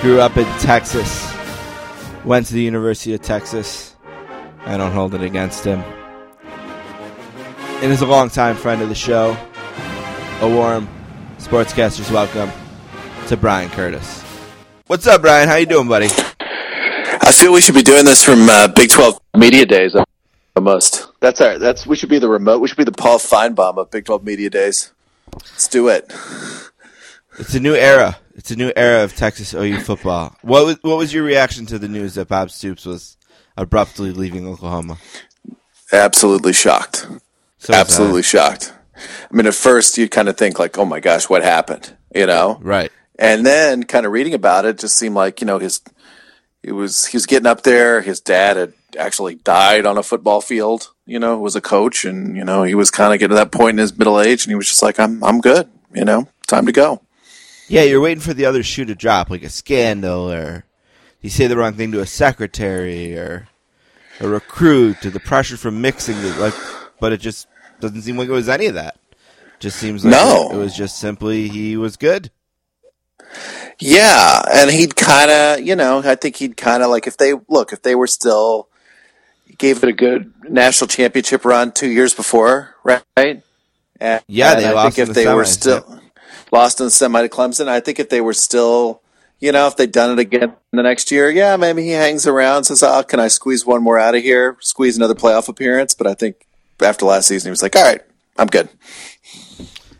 grew up in Texas, went to the University of Texas. I don't hold it against him. And is a longtime friend of the show. A warm sportscaster's welcome to Bryan Curtis. What's up, Bryan? How you doing, buddy? I feel we should be doing this from uh, Big Twelve Media Days. Almost. That's our. That's we should be the remote. We should be the Paul Finebaum of Big Twelve Media Days. Let's do it. It's a new era. It's a new era of Texas OU football. What was, what was your reaction to the news that Bob Stoops was abruptly leaving Oklahoma? Absolutely shocked. So was I. Absolutely shocked. I mean, at first you kind of think like, "Oh my gosh, what happened?" You know, Right. and then kind of reading about it, just seemed like you know his he was he was getting up there. His dad had actually died on a football field. You know, was a coach, and you know he was kind of getting to that point in his middle age, and he was just like, "I'm I'm good." You know, time to go. Yeah, you're waiting for the other shoe to drop, like a scandal, or you say the wrong thing to a secretary, or a recruit, or the pressure from Mixon. The, like, but it just doesn't seem like it was any of that. Just seems like No. it, it was just simply he was good. Yeah, and he'd kind of, you know, I think he'd kind of like if they look if they were still gave it a good national championship run two years before, right? And, Yeah, they I lost think in if the they were semis, still, Boston semi to Clemson. I think if they were still, you know, if they'd done it again the next year, yeah, maybe he hangs around, says, "Oh, can I squeeze one more out of here? Squeeze another playoff appearance?" But I think after last season, he was like, "All right, I'm good."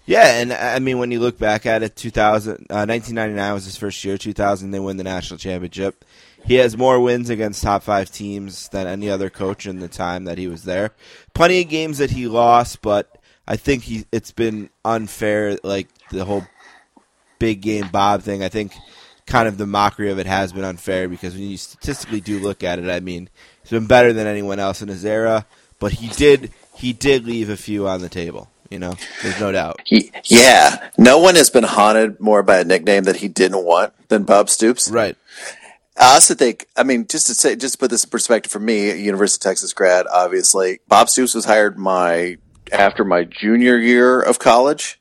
Yeah, and I mean, when you look back at it, 2000, uh, 1999 was his first year. 2000, they win the national championship. He has more wins against top five teams than any other coach in the time that he was there. Plenty of games that he lost, but I think he it's been unfair. Like the whole big game Bob thing. I think kind of the mockery of it has been unfair because when you statistically do look at it, I mean, he's been better than anyone else in his era, but he did he did leave a few on the table. You know, there's no doubt. He, yeah, no one has been haunted more by a nickname that he didn't want than Bob Stoops. Right. I also think, I mean, just to say, just to put this in perspective for me, a University of Texas grad, obviously, Bob Stoops was hired my after my junior year of college.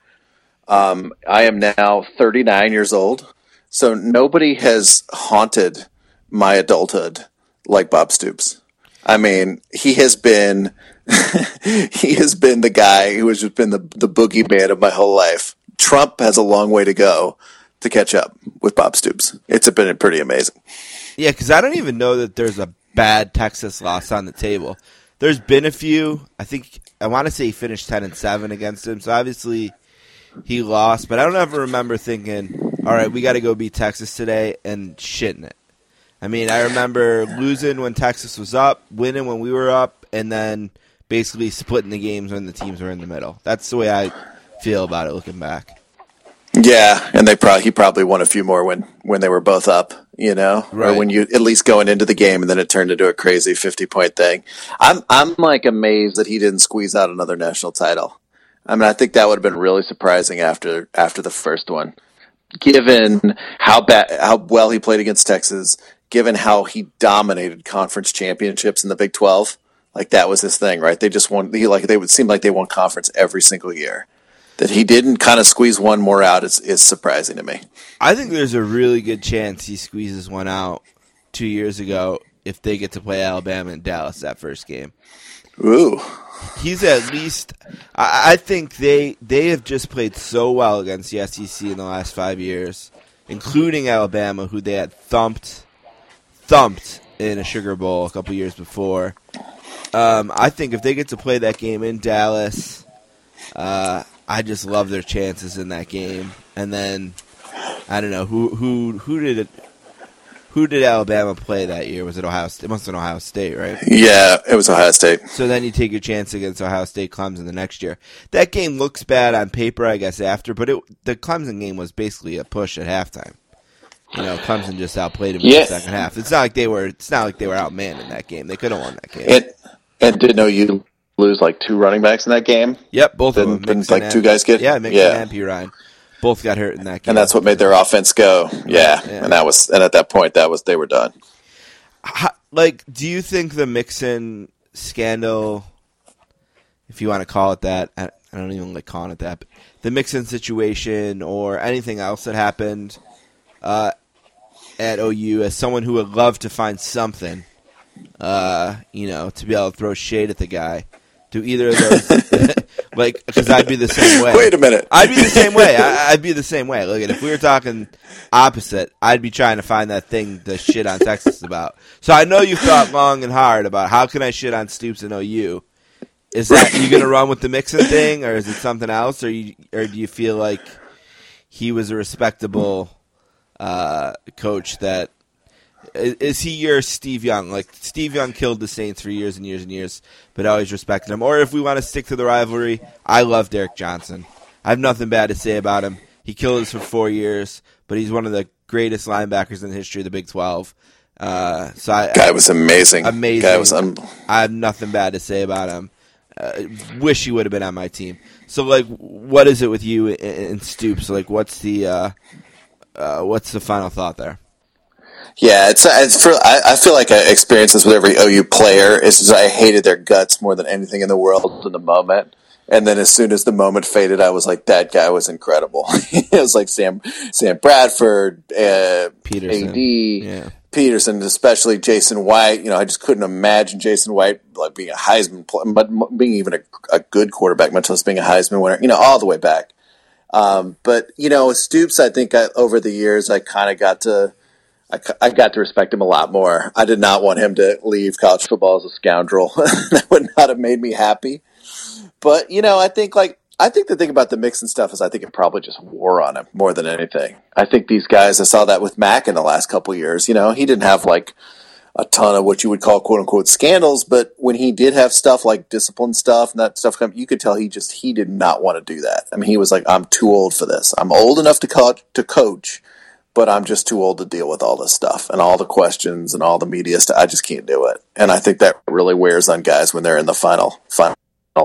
Um, I am now 39 years old, so nobody has haunted my adulthood like Bob Stoops. I mean, he has been [LAUGHS] he has been the guy who has just been the the boogeyman of my whole life. Trump has a long way to go to catch up with Bob Stoops. It's been pretty amazing. Yeah, because I don't even know that there's a bad Texas loss on the table. There's been a few. I think I want to say he finished ten and seven against him. So obviously he lost, but I don't ever remember thinking, "All right, we got to go beat Texas today," and shitting it. I mean, I remember losing when Texas was up, winning when we were up, and then basically splitting the games when the teams were in the middle. That's the way I feel about it looking back. Yeah, and they probably he probably won a few more when when they were both up, you know, Right. or when you at least going into the game and then it turned into a crazy fifty point thing. I'm I'm like amazed that he didn't squeeze out another national title. I mean, I think that would have been really surprising after after the first one, given how bad how well he played against Texas, given how he dominated conference championships in the Big Twelve. Like that was his thing, right? They just won. He like they would seem like they won conference every single year. That he didn't kind of squeeze one more out is, is surprising to me. I think there's a really good chance he squeezes one out two years ago if they get to play Alabama and Dallas that first game. Ooh, He's at least. I, I think they they have just played so well against the SEC in the last five years, including Alabama, who they had thumped, thumped in a Sugar Bowl a couple years before. Um, I think if they get to play that game in Dallas, uh, I just love their chances in that game. And then I don't know who who who did it. Who did Alabama play that year? Was it Ohio State? It must have been Ohio State, right? yeah, it was Ohio State. So then you take your chance against Ohio State Clemson the next year. That game looks bad on paper, I guess, after, but it, the Clemson game was basically a push at halftime. You know, Clemson just outplayed them in the second half. It's not like they were. It's not like they were outmanned in that game. They could have won that game. And and didn't know you lose like two running backs in that game, yep, both of Didn't- them. didn't, like, two guys get- yeah, Mixon yeah. and P Ryan, both got hurt in that game. and that's what made their offense go. Yeah, Yeah. and that was and at that point that was they were done. How, like, do you think the Mixon scandal, if you want to call it that, I, I don't even like calling it that, but the Mixon situation or anything else that happened uh, at OU, as someone who would love to find something, uh, you know, to be able to throw shade at the guy, do either of those, [LAUGHS] like, because I'd be the same way. Wait a minute. I'd be the same way. [LAUGHS] I, I'd be the same way. Look, at if we were talking opposite, I'd be trying to find that thing to shit on Texas about. So I know you've thought long and hard about how can I shit on Stoops and OU. Is that you going to run with the Mixon thing, or is it something else, or you, or do you feel like he was a respectable uh, coach that is, is he your Steve Young? Like Steve Young killed the Saints for years and years and years, but I always respected him. Or if we want to stick to the rivalry, I love Derrick Johnson. I have nothing bad to say about him. He killed us for four years, but he's one of the greatest linebackers in the history of the Big Twelve. Uh, so I, Guy was amazing. Amazing. Guy was un- I have nothing bad to say about him. Uh, wish he would have been on my team. So, like, what is it with you and- and Stoops? Like, what's the uh, uh, what's the final thought there? Yeah, it's, it's for. I, I feel like I experience this with every OU player. Is just I hated their guts more than anything in the world in the moment. And then as soon as the moment faded, I was like, that guy was incredible. [LAUGHS] it was like Sam Sam Bradford, uh, Peterson. AD, Yeah. Peterson, especially Jason White. You know, I just couldn't imagine Jason White like being a Heisman, but being even a, a good quarterback, much less being a Heisman winner. You know, all the way back. Um, but you know, Stoops, I think I, over the years, I kind of got to, I, I got to respect him a lot more. I did not want him to leave college football as a scoundrel. [LAUGHS] that would not have made me happy. But you know, I think like I think the thing about the Mixon stuff is I think it probably just wore on him more than anything. I think these guys, I saw that with Mack in the last couple years. You know, he didn't have like a ton of what you would call quote unquote scandals, but when he did have stuff like discipline stuff and that stuff come, you could tell he just he did not want to do that. I mean, he was like, "I'm too old for this. I'm old enough to co- to coach, but I'm just too old to deal with all this stuff and all the questions and all the media stuff. I just can't do it." And I think that really wears on guys when they're in the final final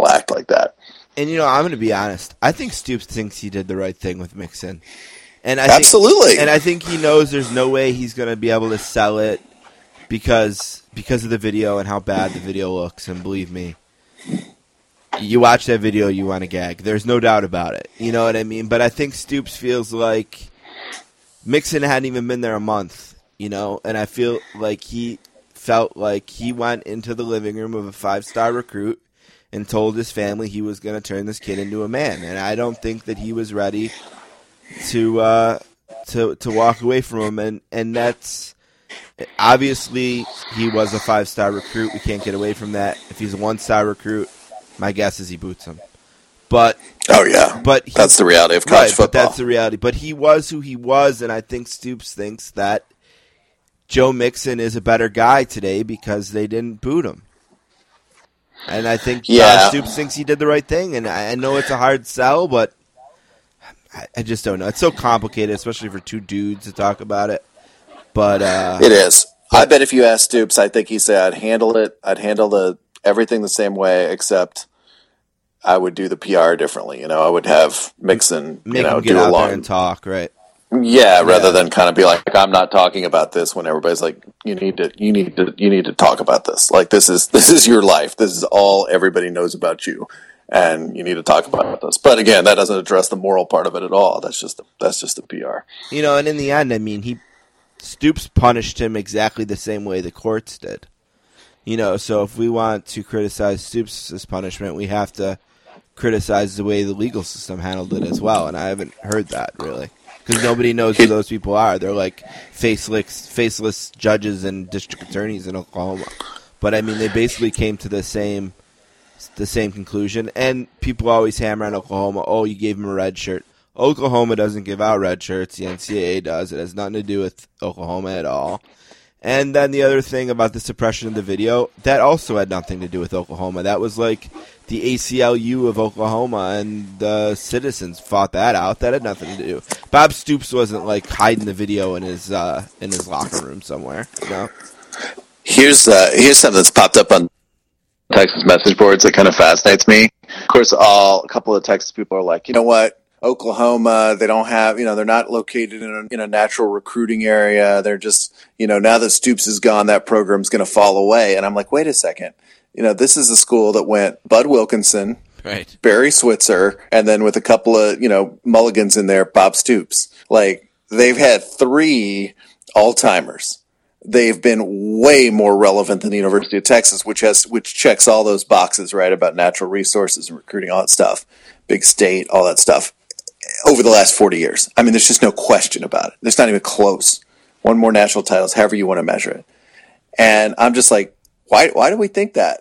act like that. And you know, I'm going to be honest. I think Stoops thinks he did the right thing with Mixon, and I think- Absolutely. and I think he knows there's no way he's going to be able to sell it because because of the video and how bad the video looks. And believe me, you watch that video, you want to gag. There's no doubt about it. You know what I mean? But I think Stoops feels like Mixon hadn't even been there a month. You know, and I feel like he felt like he went into the living room of a five star recruit and told his family he was going to turn this kid into a man. And I don't think that he was ready to uh, to to walk away from him. And and that's obviously he was a five star recruit. We can't get away from that. If he's a one star recruit, my guess is he boots him. But Oh yeah, but he, that's the reality of college right, but that's the reality. But he was who he was, and I think Stoops thinks that Joe Mixon is a better guy today because they didn't boot him. And I think Yeah. uh, Stoops thinks he did the right thing. And I, I know it's a hard sell, but I, I just don't know. It's so complicated, especially for two dudes to talk about it. But uh, It is. I bet if you asked Stoops, I think he'd say I'd handle it. I'd handle the everything the same way, except I would do the PR differently. You know, I would have Mixon, make you know, get do a long, talk, right? yeah, rather than kind of be like, I'm not talking about this when everybody's like, you need to, you need to, you need to talk about this. Like this is this is your life. This is all everybody knows about you, and you need to talk about this. But again, that doesn't address the moral part of it at all. That's just the, that's just the PR. You know, and in the end, I mean, he Stoops punished him exactly the same way the courts did. You know, so if we want to criticize Stoops' punishment, we have to criticize the way the legal system handled it as well. And I haven't heard that really because nobody knows who those people are. They're like faceless, faceless judges and district attorneys in Oklahoma. But I mean, they basically came to the same the same conclusion. And people always hammer on Oklahoma. Oh, you gave him a red shirt. Oklahoma doesn't give out red shirts. The NCAA does. It has nothing to do with Oklahoma at all. And then the other thing about the suppression of the video, that also had nothing to do with Oklahoma. That was like the ACLU of Oklahoma, and the citizens fought that out. That had nothing to do. Bob Stoops wasn't like hiding the video in his uh, in his locker room somewhere. You? Here's uh, here's something that's popped up on Texas message boards that kind of fascinates me. Of course, all a couple of Texas people are like, you know what? Oklahoma, they don't have, you know, they're not located in a, in a natural recruiting area. They're just, you know, now that Stoops is gone, that program's going to fall away. And I'm like, wait a second. You know, this is a school that went Bud Wilkinson, Right. Barry Switzer, and then with a couple of, you know, mulligans in there, Bob Stoops. Like, they've had three all timers. They've been way more relevant than the University of Texas, which has, which checks all those boxes, right? About natural resources and recruiting, all that stuff, big state, all that stuff over the last 40 years. I mean, there's just no question about it. There's not even close. Won more national titles, however you want to measure it. And I'm just like, why, why do we think that?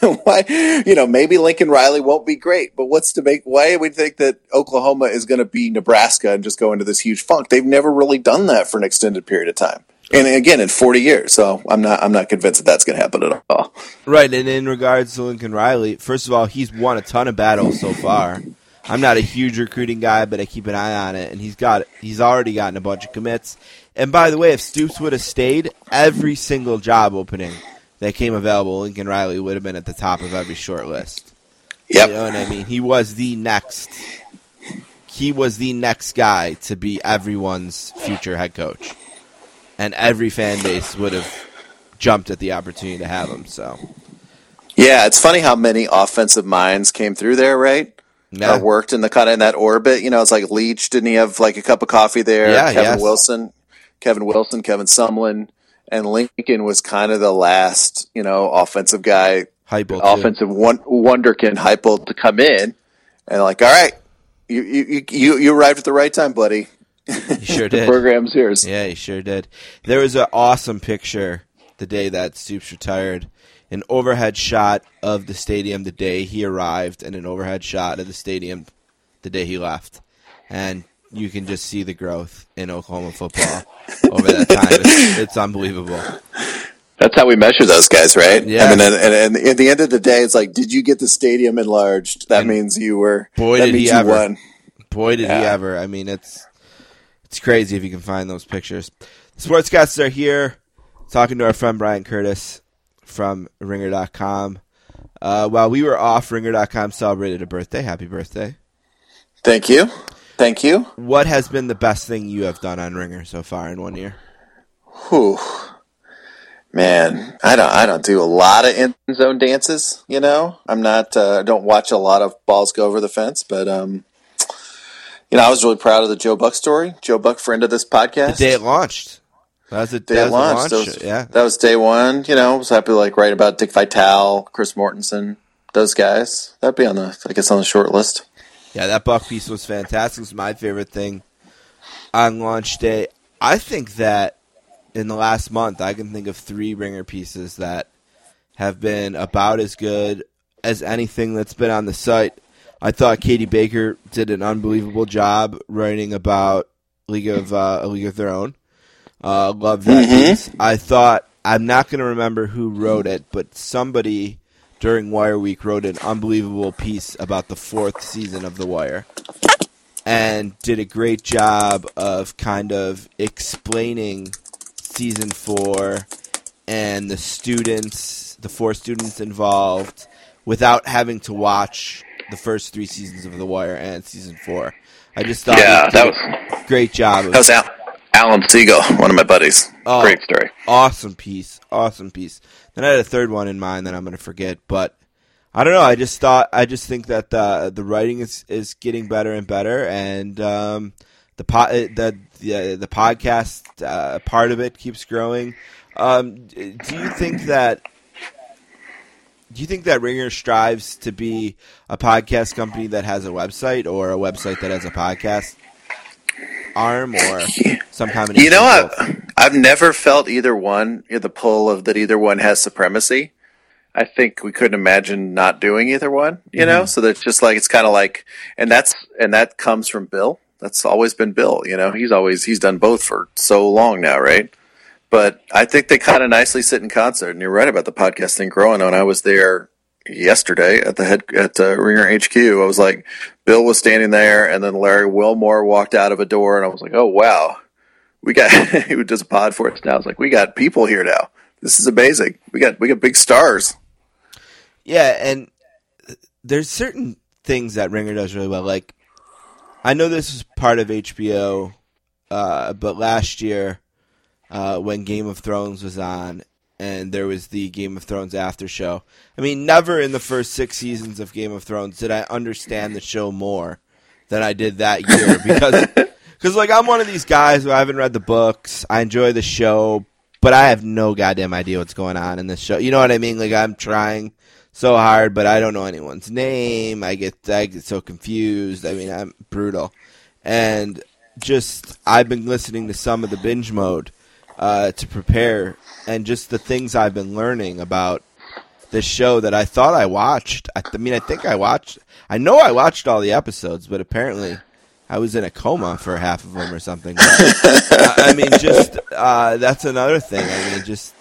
[LAUGHS] why, you know, maybe Lincoln Riley won't be great, but what's to make, why do we think that Oklahoma is going to be Nebraska and just go into this huge funk? They've never really done that for an extended period of time. And again, in 40 years. So I'm not, I'm not convinced that that's going to happen at all. Right, and in regards to Lincoln Riley, first of all, he's won a ton of battles so far. I'm not a huge recruiting guy, but I keep an eye on it, and he's got he's already gotten a bunch of commits. And by the way, if Stoops would have stayed, every single job opening that came available, Lincoln Riley would have been at the top of every short list. Yep. You know what I mean? He was the next. He was the next guy to be everyone's future head coach, and every fan base would have jumped at the opportunity to have him. So Yeah. It's funny how many offensive minds came through there, right? yeah. uh, worked in the kind of in that orbit. You know, it's like Leach. Didn't he have like a cup of coffee there? Yeah, Kevin yes. Wilson, Kevin Wilson, Kevin Sumlin, and Lincoln was kind of the last, you know, offensive guy, Heupel, offensive one, wonderkin Heupel to come in and like, all right, You you you you arrived at the right time, buddy. You sure [LAUGHS] The did. program's yours. Yeah, he sure did. There was an awesome picture the day that Stoops retired. An overhead shot of the stadium the day he arrived, and an overhead shot of the stadium the day he left. And you can just see the growth in Oklahoma football [LAUGHS] over that time. It's, it's unbelievable. That's how we measure those guys, right? Yeah. I mean, and, and, and at the end of the day, it's like, did you get the stadium enlarged? That means you were. boy, did he you ever. won. Boy, did he ever! I mean, it's it's crazy if you can find those pictures. The Sportscasts are here, talking to our friend Bryan Curtis from Ringer.com. Uh, while we were off, Ringer.com celebrated a birthday. Happy birthday! Thank you, thank you. What has been the best thing you have done on Ringer so far in one year? Whew. Man, I don't. I don't do a lot of end zone dances. You know, I'm not. Uh, I don't watch a lot of balls go over the fence, but um, you know, I was really proud of the Joe Buck story. Joe Buck, friend of this The podcast. day it launched. That was a Day that it was a launched. launch. That was, yeah, that was day one. You know, I was happy to like write about Dick Vitale, Chris Mortensen, those guys. That'd be on the, I guess, on the short list. Yeah, that Buck piece was fantastic. It was my favorite thing on launch day. I think that in the last month, I can think of three ringer pieces that have been about as good as anything that's been on the site. I thought Katie Baker did an unbelievable job writing about League of uh, a League of Their Own. Uh, love that piece. I thought I'm not going to remember who wrote it, but somebody during Wire Week wrote an unbelievable piece about the fourth season of The Wire, and did a great job of kind of explaining season four and the students, the four students involved, without having to watch the first three seasons of The Wire and season four. I just thought Yeah, that was- a great job. Of That was Al- Alan Siegel, one of my buddies. Oh. Great story. awesome piece, awesome piece. Then I had a third one in mind that I'm going to forget, but I don't know. I just thought I just think that the the writing is is getting better and better, and um, the po- the the the podcast uh, part of it keeps growing. Um, do you think that? Do you think that Ringer strives to be a podcast company that has a website, or a website that has a podcast arm, or some combination? You know, of both? I've, never felt either one, the pull of that either one has supremacy. I think we couldn't imagine not doing either one, you know? So that's just like, it's kind of like, and that's, and that comes from Bill. That's always been Bill, you know? He's always, he's done both for so long now, right? But I think they kind of nicely sit in concert. And you're right about the podcast thing growing. When I was there yesterday at the head at uh, Ringer HQ, I was like, Bill was standing there, and then Larry Wilmore walked out of a door, and I was like, oh wow, we got [LAUGHS] he does just pod for us now. I was like, we got people here now. This is amazing. We got we got big stars. Yeah, and there's certain things that Ringer does really well. Like, I know this is part of HBO, uh, but last year, uh, when Game of Thrones was on, and there was the Game of Thrones after show. I mean, never in the first six seasons of Game of Thrones did I understand the show more than I did that year [LAUGHS] because, because like I'm one of these guys who I haven't read the books. I enjoy the show, but I have no goddamn idea what's going on in this show. You know what I mean? Like I'm trying so hard, but I don't know anyone's name. I get I get so confused. I mean, I'm brutal, and just I've been listening to some of the binge mode uh, to prepare, and just the things I've been learning about this show that I thought I watched. I, I mean, I think I watched. I know I watched all the episodes, but apparently I was in a coma for half of them or something. But, uh, I mean, just uh, that's another thing. I mean, just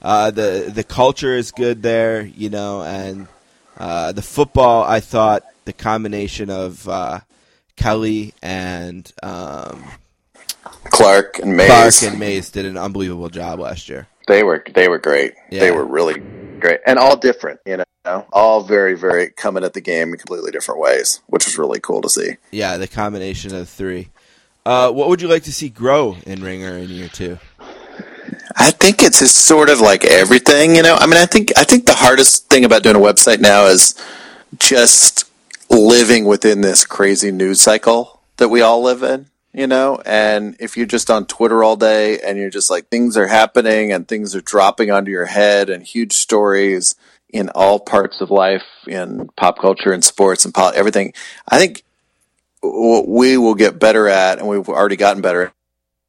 uh, the the culture is good there, you know, and uh, the football. I thought the combination of uh, Kelly and um, Clark and Mays, Clark and Mays did an unbelievable job last year. they were they were great. Yeah. They were really great, and all different. You know, all very very coming at the game in completely different ways, which was really cool to see. Yeah, the combination of the three. Uh, what would you like to see grow in Ringer in year two? I think it's just sort of like everything, you know. I mean, I think I think the hardest thing about doing a website now is just living within this crazy news cycle that we all live in, you know. And if you're just on Twitter all day and you're just like things are happening and things are dropping onto your head and huge stories in all parts of life, in pop culture and sports and pol- everything, I think what we will get better at, and we've already gotten better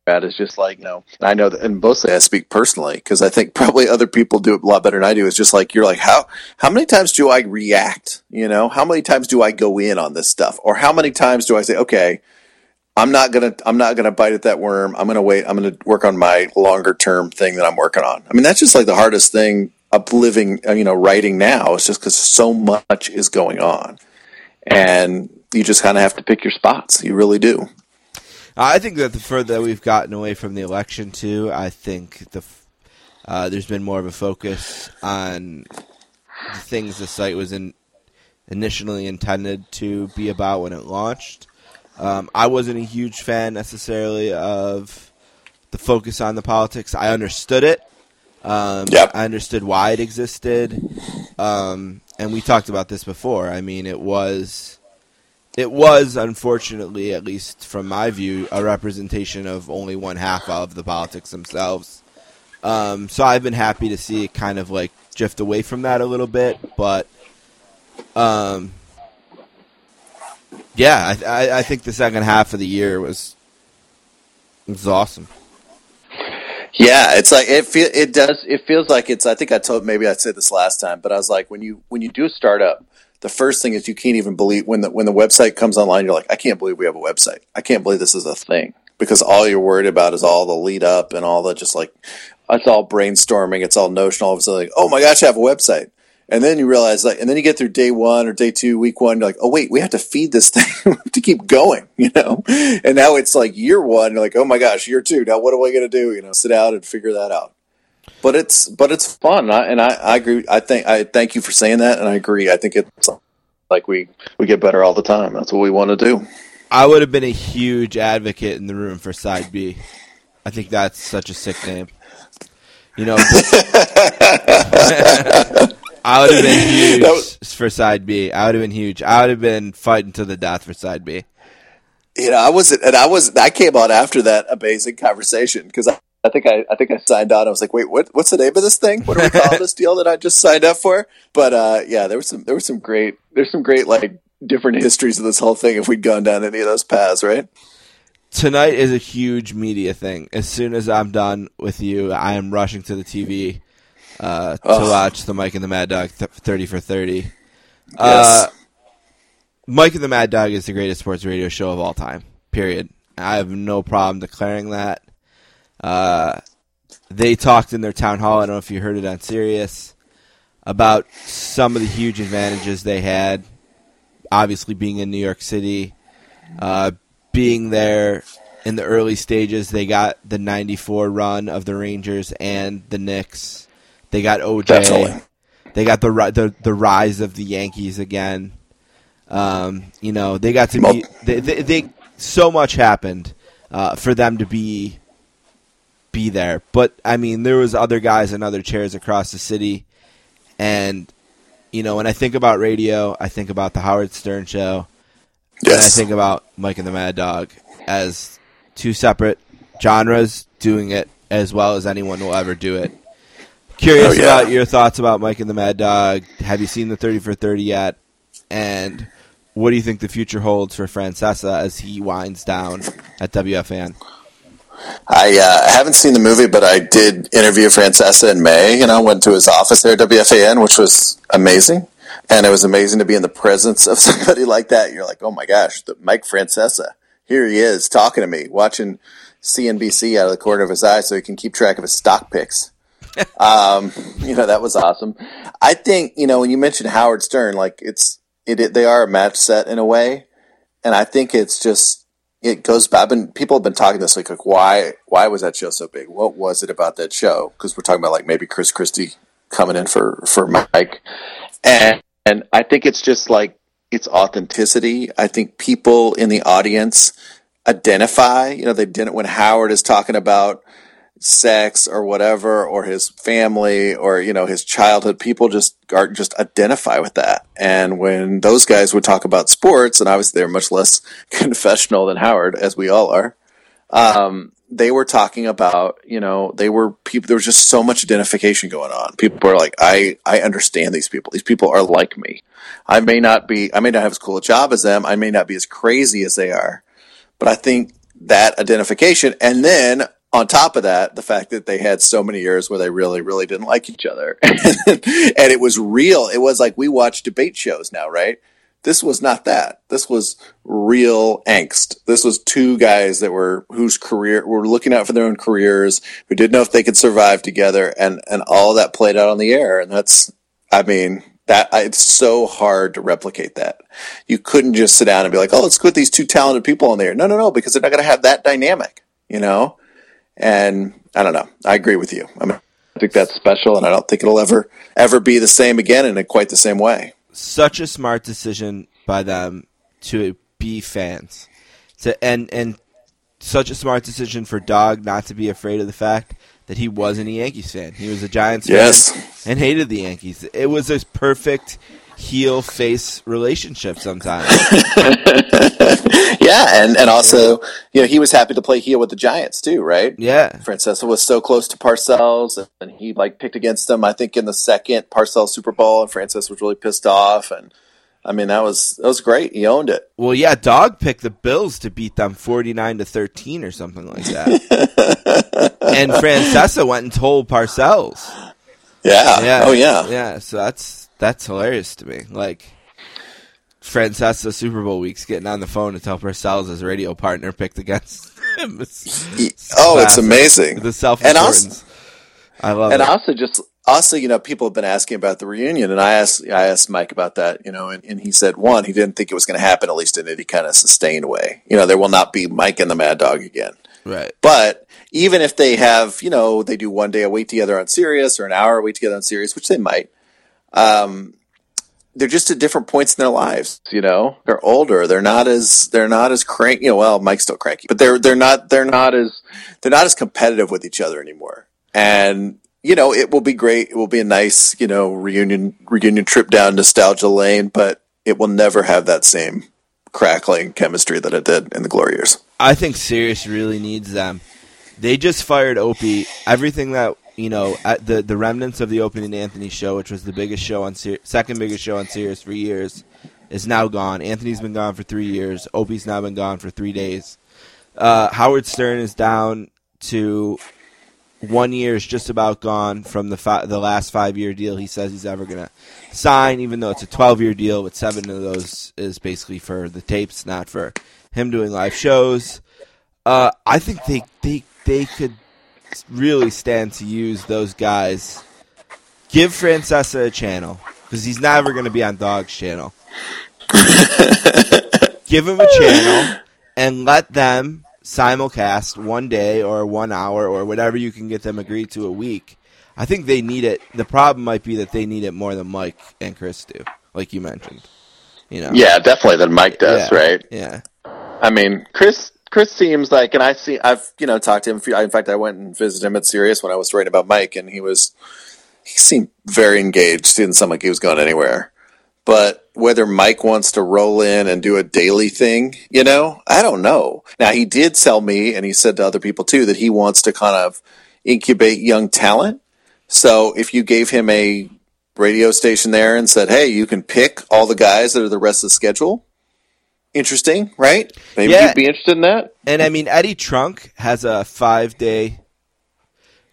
at, is just like you know. I know that, and mostly I speak personally because I think [LAUGHS] probably other people do it a lot better than I do. It's just like you're like how how many times do I react? You know, how many times do I go in on this stuff, or how many times do I say okay? I'm not gonna I'm not gonna bite at that worm. I'm gonna wait. I'm gonna work on my longer term thing that I'm working on. I mean, that's just like the hardest thing of living. uh, You know, writing now. It's just because so much is going on, and you just kind of have to pick your spots. You really do. I think that the further that we've gotten away from the election, too, I think the uh, there's been more of a focus on the things the site was in, initially intended to be about when it launched. Um, I wasn't a huge fan necessarily of the focus on the politics. I understood it. Um, Yep. I understood why it existed, um, and we talked about this before. I mean, it was it was unfortunately, at least from my view, a representation of only one half of the politics themselves. Um, so I've been happy to see it kind of like drift away from that a little bit, but um, yeah, I, I, I think the second half of the year was was awesome. Yeah, it's like it feel it does. It feels like it's. I think I told maybe I said this last time, but I was like when you when you do a startup, the first thing is you can't even believe when the when the website comes online. You're like, I can't believe we have a website. I can't believe this is a thing because all you're worried about is all the lead up and all the just like it's all brainstorming. It's all notional. All of a sudden, like, oh my gosh, I have a website. And then you realize, like, and then you get through day one or day two, week one. You're like, oh wait, we have to feed this thing [LAUGHS] to keep going, [LAUGHS] you know. And now it's like year one. You're like, oh my gosh, year two. Now what am I going to do? You know, sit out and figure that out. But it's but it's fun, and I, and I, I agree. I think I thank you for saying that, and I agree. I think it's like we we get better all the time. That's what we want to do. I would have been a huge advocate in the room for Side B. I think that's such a sick name. You know, [LAUGHS] I would have been [LAUGHS] huge That was- for Side B. I would have been huge. I would have been fighting to the death for Side B. You know, I wasn't, and I was I came on after that amazing conversation because I, I think I I think I signed on. I was like, wait, what what's the name of this thing? What do we call this deal that I just signed up for? But uh, yeah, there was some there was some great there's some great like different histories of this whole thing if we'd gone down any of those paths, right? Tonight is a huge media thing. As soon as I'm done with you, I am rushing to the TV uh, to Ugh. watch the Mike and the Mad Dog th- 30 for 30. Uh, Mike and the Mad Dog is the greatest sports radio show of all time. Period. I have no problem declaring that. Uh, they talked in their town hall. I don't know if you heard it on Sirius about some of the huge advantages they had. Obviously, being in New York City, uh, being there in the early stages, they got the '94 run of the Rangers and the Knicks. They got OJ. Definitely. They got the the the rise of the Yankees again. Um, you know, they got to be they, they, they so much happened uh, for them to be be there. But I mean, there was other guys in other chairs across the city, and you know, when I think about radio, I think about the Howard Stern show, Yes. and I think about Mike and the Mad Dog as two separate genres doing it as well as anyone will ever do it. Curious Oh, yeah. about your thoughts about Mike and the Mad Dog. Have you seen the 30 for 30 yet? And what do you think the future holds for Francesa as he winds down at WFAN? I uh, haven't seen the movie, but I did interview Francesa in May. You know, went to his office there at WFAN, which was amazing. And it was amazing to be in the presence of [LAUGHS] somebody like that. You're like, oh my gosh, the Mike Francesa. Here he is talking to me, watching CNBC out of the corner of his eye so he can keep track of his stock picks. [LAUGHS] um, you know, that was awesome. I think, you know, when you mentioned Howard Stern, like it's, it, it they are a match set in a way. And I think it's just, it goes back. I've been people have been talking this like, like why why was that show so big? What was it about that show? Because we're talking about like maybe Chris Christie coming in for for Mike, and and I think it's just like it's authenticity. I think people in the audience identify. You know, they didn't when Howard is talking about sex or whatever or his family or you know his childhood people just are just identify with that and when those guys would talk about sports and obviously they're much less [LAUGHS] confessional than howard as we all are um, they were talking about, you know, they were people, there was just so much identification going on. People were like, I, I understand these people. These people are like me. I may not be, I may not have as cool a job as them. I may not be as crazy as they are, but I think that identification and then on top of that, the fact that they had so many years where they really, really didn't like each other. [LAUGHS] and it was real. It was like we watch debate shows now, right? This was not that. This was real angst. This was two guys that were whose career were looking out for their own careers, who didn't know if they could survive together, and and all that played out on the air. And that's, I mean, that it's so hard to replicate that. You couldn't just sit down and be like, "Oh, let's put these two talented people on there." No, no, no, because they're not going to have that dynamic, you know. And I don't know. I agree with you. I mean, I think that's special, and I don't think it'll ever ever be the same again in a quite the same way. Such a smart decision by them to be fans, to and and such a smart decision for Dog not to be afraid of the fact that he wasn't a Yankees fan. He was a Giants Yes. fan and hated the Yankees. It was a perfect heel face relationship sometimes. [LAUGHS] Yeah, and and also, you know, he was happy to play heel with the Giants too, right? Yeah. Francesa was so close to Parcells, and he like picked against them. I think in the second Parcells Super Bowl, and Francis was really pissed off. And I mean, that was that was great. He owned it. Well, yeah, Dog picked the Bills to beat them 49 to 13 or something like that. [LAUGHS] and Francesa went and told Parcells. Yeah. Yeah. Oh yeah. Yeah, so that's that's hilarious to me. Like Francesa Super Bowl weeks getting on the phone to tell Parcells his radio partner picked against him. It's- Oh, it's amazing. The self And also- importance. I love and it. also just also you know people have been asking about the reunion and i asked i asked mike about that you know and, and he said one he didn't think it was going to happen at least in any kind of sustained way you know there will not be mike and the mad dog again right. but even if they have you know they do one day a week together on Sirius or an hour a week together on Sirius which they might um they're just at different points in their lives you know? They're older. They're not as they're not as cranky. You know well mike's still cranky but they're they're not they're not as they're not as competitive with each other anymore. And you know it will be great. It will be a nice you know reunion reunion trip down nostalgia lane but it will never have that same crackling chemistry that it did in the glory years. I think Sirius really needs them. They just fired Opie. Everything that you know, the the remnants of the Opie and Anthony show, which was the biggest show on Sir- second biggest show on Sirius for years, is now gone. Anthony's been gone for three years. Opie's now been gone for three days. Uh, Howard Stern is down to one year is just about gone from the fi- the last five year deal he says he's ever gonna sign, even though it's a twelve year deal. But seven of those is basically for the tapes, not for him doing live shows. Uh, I think they they they could really stand to use those guys. Give Francesa a channel because he's never going to be on Dog's channel. [LAUGHS] Give him a channel and let them simulcast one day or one hour or whatever you can get them agreed to a week. I think they need it. The problem might be that they need it more than Mike and Chris do, like you mentioned. You know, yeah definitely than mike does Yeah. right Yeah, I mean, Chris. Chris seems like, and I see, I've you know talked to him. In fact, I went and visited him at Sirius when I was writing about Mike, and he was he seemed very engaged. Didn't sound like he was going anywhere. But whether Mike wants to roll in and do a daily thing, you know, I don't know. Now he did tell me, and he said to other people too, that he wants to kind of incubate young talent. So if you gave him a radio station there and said, "Hey, you can pick all the guys that are the rest of the schedule," interesting, right? Maybe Yeah. you'd be interested in that. and I mean Eddie Trunk has a five day,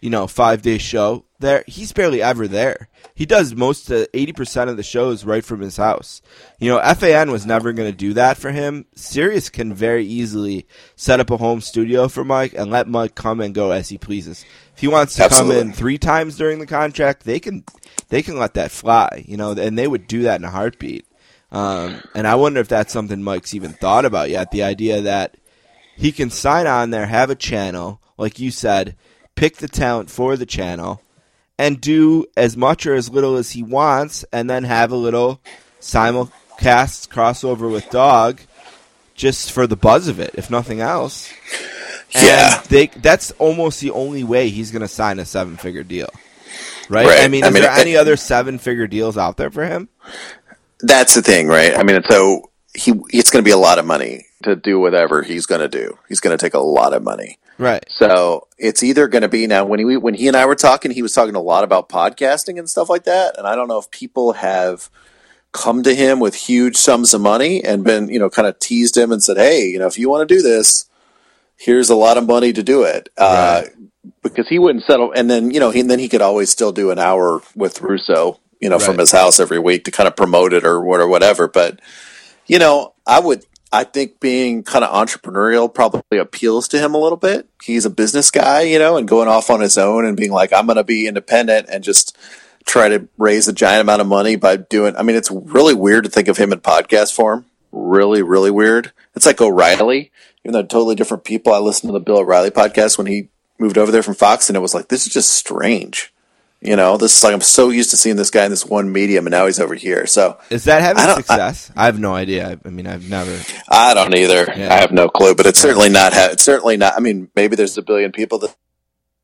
you know, five day show there. He's barely ever there. He does most of eighty percent of the shows right from his house. You know, FAN was never going to do that for him. Sirius can very easily set up a home studio for Mike and let Mike come and go as he pleases. If he wants to Absolutely. come in three times during the contract, they can they can let that fly. You know, and they would do that in a heartbeat. Um, and I wonder if that's something Mike's even thought about yet. The idea that he can sign on there, have a channel, like you said, pick the talent for the channel, and do as much or as little as he wants, and then have a little simulcast crossover with Dog, just for the buzz of it, if nothing else. And Yeah. they that's almost the only way he's going to sign a seven figure deal. Right? Right. I mean, I is mean, there it- any other seven figure deals out there for him? That's the thing, right? I mean, so he it's going to be a lot of money to do whatever he's going to do. He's going to take a lot of money. Right. So it's either going to be now when he when he and I were talking, he was talking a lot about podcasting and stuff like that, and I don't know if people have come to him with huge sums of money and been you know kind of teased him and said, hey, you know, if you want to do this, here's a lot of money to do it. Uh, because he wouldn't settle, and then you know, he, and then he could always still do an hour with Russo, you know, from his house every week to kind of promote it or what or whatever. But you know, I would, I think being kind of entrepreneurial probably appeals to him a little bit. He's a business guy, you know, and going off on his own and being like, I'm going to be independent and just try to raise a giant amount of money by doing. I mean, it's really weird to think of him in podcast form. Really, really weird. It's like O'Reilly, even though totally different people. I listened to the Bill O'Reilly podcast when he moved over there from Fox, and it was like, this is just strange. You know, this is like I'm so used to seeing this guy in this one medium, and now he's over here. So Is that having I success? I, have no idea. I, I mean, I've never. I don't either. Yeah. I have no clue, but it's certainly not. Ha- it's certainly not. I mean, maybe there's a billion people that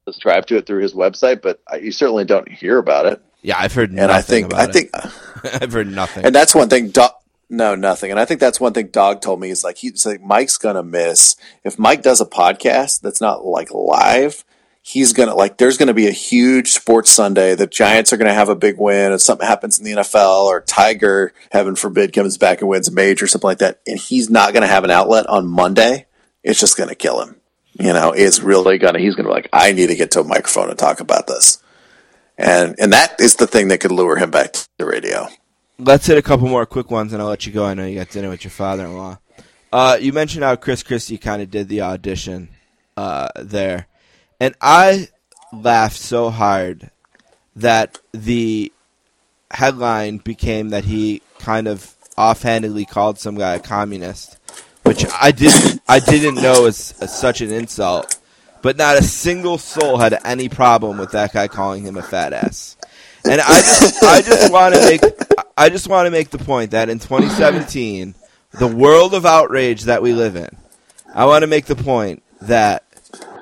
subscribe to it through his website, but I, you certainly don't hear about it. Yeah, I've heard And nothing I think, I think, [LAUGHS] I've heard nothing. and that's one thing. Do- no, nothing. And I think that's one thing Dog told me is like he's like Mike's gonna miss if Mike does a podcast that's not like live. He's gonna like. There's gonna be a huge sports Sunday. The Giants are gonna have a big win, or something happens in the NFL, or Tiger, heaven forbid, comes back and wins a major, or something like that. And he's not gonna have an outlet on Monday. It's just gonna kill him. You know, it's really gonna. He's gonna be like, I need to get to a microphone and talk about this. And and that is the thing that could lure him back to the radio. Let's hit a couple more quick ones, and I'll let you go. I know you got dinner with your father-in-law. Uh, you mentioned how Chris Christie kind of did the audition uh, there, and I laughed so hard that the headline became that he kind of offhandedly called some guy a communist, which I didn't I didn't know was such an insult. But not a single soul had any problem with that guy calling him a fat ass. And I just I just want to make I just want to make the point that in 2017, the world of outrage that we live in, I want to make the point that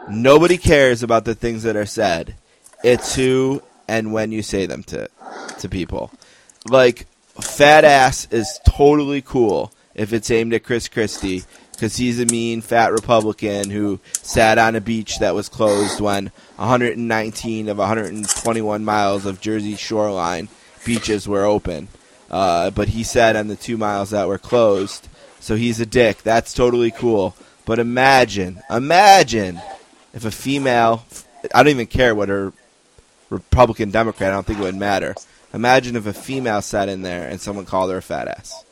nobody cares about the things that are said. It's who and when you say them to to people. Like fat ass is totally cool if it's aimed at Chris Christie because he's a mean fat Republican who sat on a beach that was closed when 119 of 121 miles of Jersey shoreline beaches were open. Uh, but he sat on the two miles that were closed, so he's a dick. That's totally cool. But imagine, imagine if a female, I don't even care what her Republican, Democrat, I don't think it would matter. Imagine if a female sat in there and someone called her a fat ass.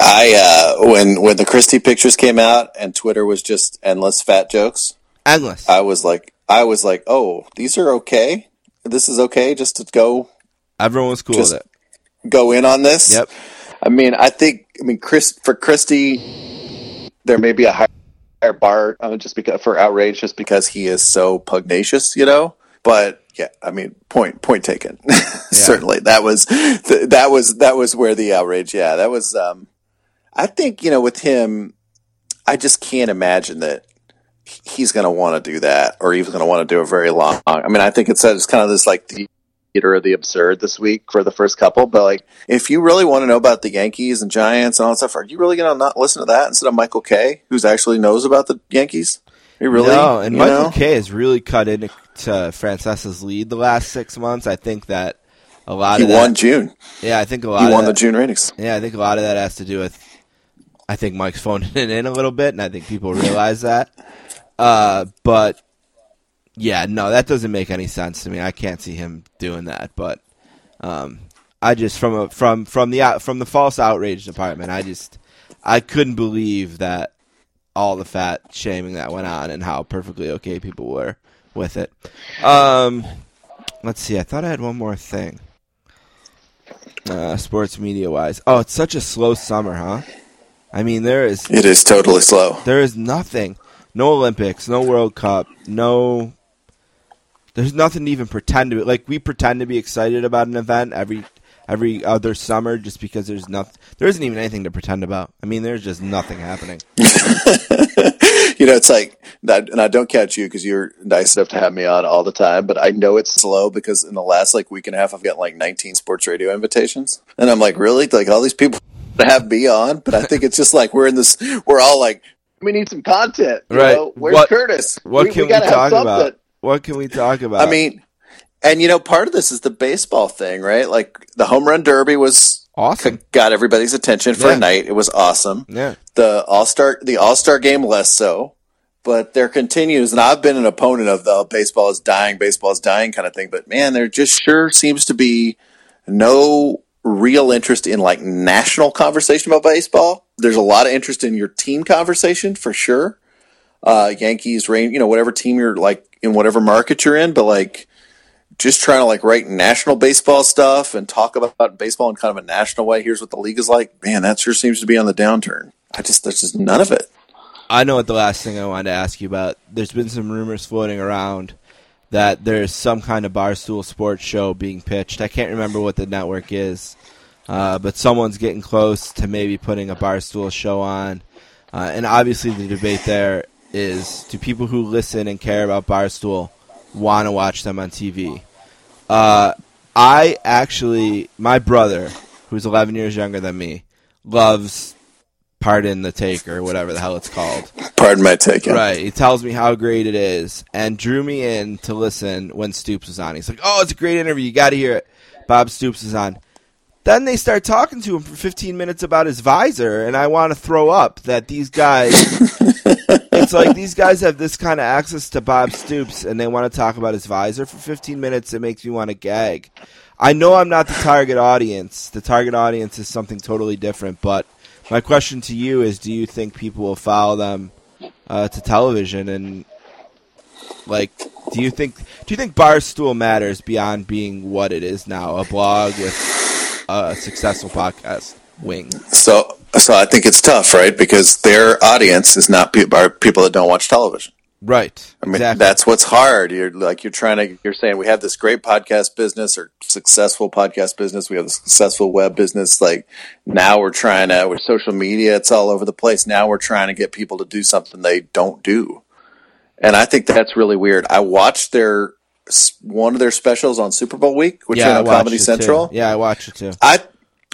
I uh, when when the Christie pictures came out and Twitter was just endless fat jokes, Endless. I was like, I was like, oh, these are okay. This is okay just to go Everyone was cool with it. go in on this. Yep. I mean, I think I mean Chris for Christie, there may be a higher Bart uh, just because for outrage, just because he is so pugnacious, you know. But yeah, I mean, point point taken. [LAUGHS] Certainly, that was th- that was that was where the outrage. Yeah, that was. Um, I think you know with him, I just can't imagine that he's going to want to do that, or he's going to want to do it very long. I mean, I think it's it's kind of this like the theater of the absurd this week for the first couple. But like, if you really want to know about the Yankees and Giants and all that stuff, are you really going to not listen to that instead of Michael Kay, who's actually knows about the Yankees? You really? No, and Michael know? Kay has really cut into Francesa's lead the last six months. I think that a lot He of that, won June. Yeah, I think a lot. He of won that, the June ratings. Yeah, I think a lot of that has to do with. I think Mike's [LAUGHS] phoning it in a little bit, and I think people realize that. Uh, but yeah, no, that doesn't make any sense to me. I can't see him doing that. But um, I just from a, from from the from the false outrage department, I just I couldn't believe that all the fat shaming that went on and how perfectly okay people were with it. Um, let's see. I thought I had one more thing. Uh, sports media wise. Oh, it's such a slow summer, huh? I mean, there is It is totally slow. there is nothing. No Olympics, no World Cup, no. There's nothing to even pretend to. Like we pretend to be excited about an event every every other summer just because there's nothing. There isn't even anything to pretend about. I mean, there's just nothing happening. [LAUGHS] you know, it's like, that, and I don't catch you because you're nice enough to have me on all the time, but I know it's slow because in the last like week and a half, I've gotten like 19 sports radio invitations. And I'm like, really? Like all these people [LAUGHS] to have me on? But I think it's just like we're in this, we're all like, we need some content. Right. know? Where's What- Curtis? What we, can we, gotta talk about? What can we talk about? I mean, and you know, part of this is the baseball thing, right? Like the home run derby was awesome. got everybody's attention for Yeah. a night. It was awesome. Yeah. The All Star the All Star game less so, but there continues. And I've been an opponent of the oh, baseball is dying, baseball is dying kind of thing. But man, there just sure seems to be no real interest in like national conversation about baseball. There's a lot of interest in your team conversation for sure. Uh, Yankees, Rain, you know, whatever team you're like in whatever market you're in, but like just trying to like write national baseball stuff and talk about baseball in kind of a national way. Here's what the league is like. Man, that sure seems to be on the downturn. I just there's just none of it. I know what the last thing I wanted to ask you about. There's been some rumors floating around that there's some kind of barstool sports show being pitched. I can't remember what the network is, uh, but someone's getting close to maybe putting a barstool show on. Uh, and obviously, the debate there is: do people who listen and care about barstool want to watch them on TV? Uh, I actually, my brother, who's 11 years younger than me, loves Pardon the Take or whatever the hell it's called. Pardon my take. yeah. Right. He tells me how great it is and drew me in to listen when Stoops was on. He's like, "Oh, it's a great interview. You got to hear it." Bob Stoops is on. Then they start talking to him for 15 minutes about his visor, and I want to throw up that these guys. [LAUGHS] it's like these guys have this kind of access to Bob Stoops, and they want to talk about his visor for 15 minutes. It makes me want to gag. I know I'm not the target audience. The target audience is something totally different, but my question to you is: Do you think people will follow them uh, to television? And like, do you think do you think Barstool matters beyond being what it is now, a blog with a successful podcast wing? So so I think it's tough, right? Because their audience is not pe- are people that don't watch television. Right. I mean, exactly. that's what's hard. You're like you're trying to. You're saying we have this great podcast business or successful podcast business. We have a successful web business. Like now we're trying to with social media. It's all over the place. Now we're trying to get people to do something they don't do, and I think that's really weird. I watched their one of their specials on Super Bowl week, which yeah, on Comedy it too. Central. Yeah, I watched it too. I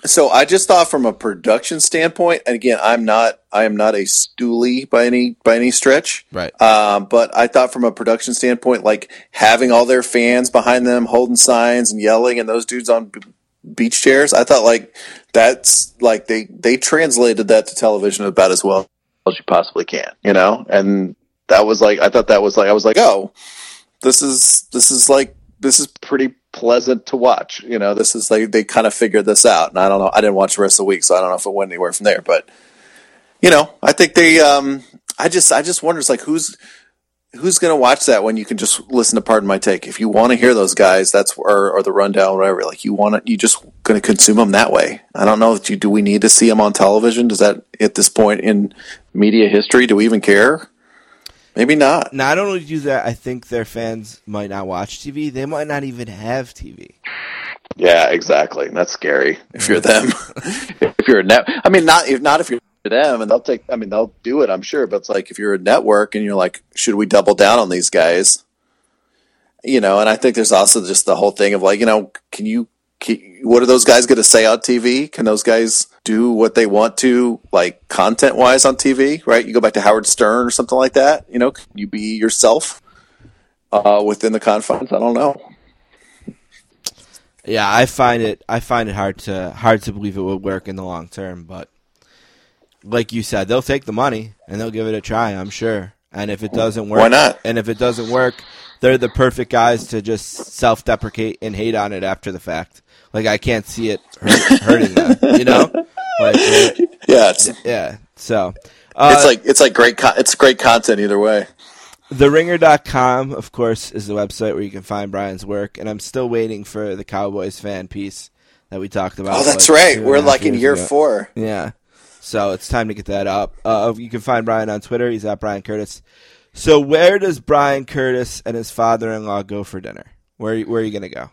so I just thought from a production standpoint, and again, I'm not I am not a stoolie by any by any stretch. Right. Um, but I thought from a production standpoint, like having all their fans behind them holding signs and yelling, and those dudes on b- beach chairs, I thought like that's like they they translated that to television about as well as you possibly can, you know. And that was like I thought that was like I was like, oh, this is this is like this is pretty pleasant to watch. You know, this is like they kind of figured this out, and I don't know. I didn't watch the rest of the week, so I don't know if it went anywhere from there. But you know, I think they. Um, I just, I just wonder, it's like who's who's going to watch that when you can just listen to Pardon My Take. If you want to hear those guys, that's or, or the rundown, or whatever. Like you want to, you just going to consume them that way. I don't know you do. We need to see them on television. Does that at this point in media history, do we even care? Maybe not. Not only do that, I think their fans might not watch TV. They might not even have TV. Yeah, exactly. That's scary if you're them. [LAUGHS] if you're a net, I mean, not if not if you're them, and they'll take. I mean, they'll do it. I'm sure, but it's like if you're a network and you're like, should we double down on these guys? You know, and I think there's also just the whole thing of like, you know, can you? What are those guys going to say on TV? Can those guys do what they want to, like content wise, on TV? Right? You go back to Howard Stern or something like that. You know, can you be yourself uh, within the confines? I don't know. Yeah, I find it I find it hard to hard to believe it would work in the long term, but like you said, they'll take the money and they'll give it a try, I'm sure. And if it doesn't work, Why not? And if it doesn't work, they're the perfect guys to just self-deprecate and hate on it after the fact. Like I can't see it hurt, hurting them, you know? [LAUGHS] Like, uh, Yeah, it's yeah. So, uh, it's like it's like great. Con- it's great content either way. TheRinger.com, of course, is the website where you can find Bryan's work, and I'm still waiting for the Cowboys fan piece that we talked about. Oh, that's like, right. We're like in year ago. four. Yeah. So it's time to get that up. Uh, you can find Bryan on Twitter. He's at Bryan Curtis. So where does Bryan Curtis and his father-in-law go for dinner? Where where are you gonna go?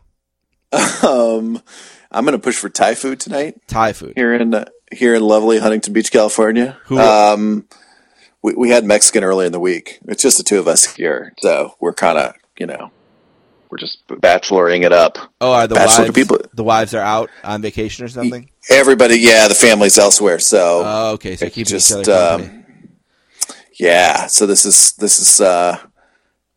Um, I'm gonna push for Thai food tonight Thai food. here in uh, here in lovely Huntington Beach, California. Who- Um, we we had Mexican early in the week. It's just the two of us here, so we're kind of you know we're just bacheloring it up. Oh, are the Bachelor wives people- the wives are out on vacation or something? Everybody, yeah, the family's elsewhere, so Oh, okay. So keeping just um, Yeah, so this is this is uh,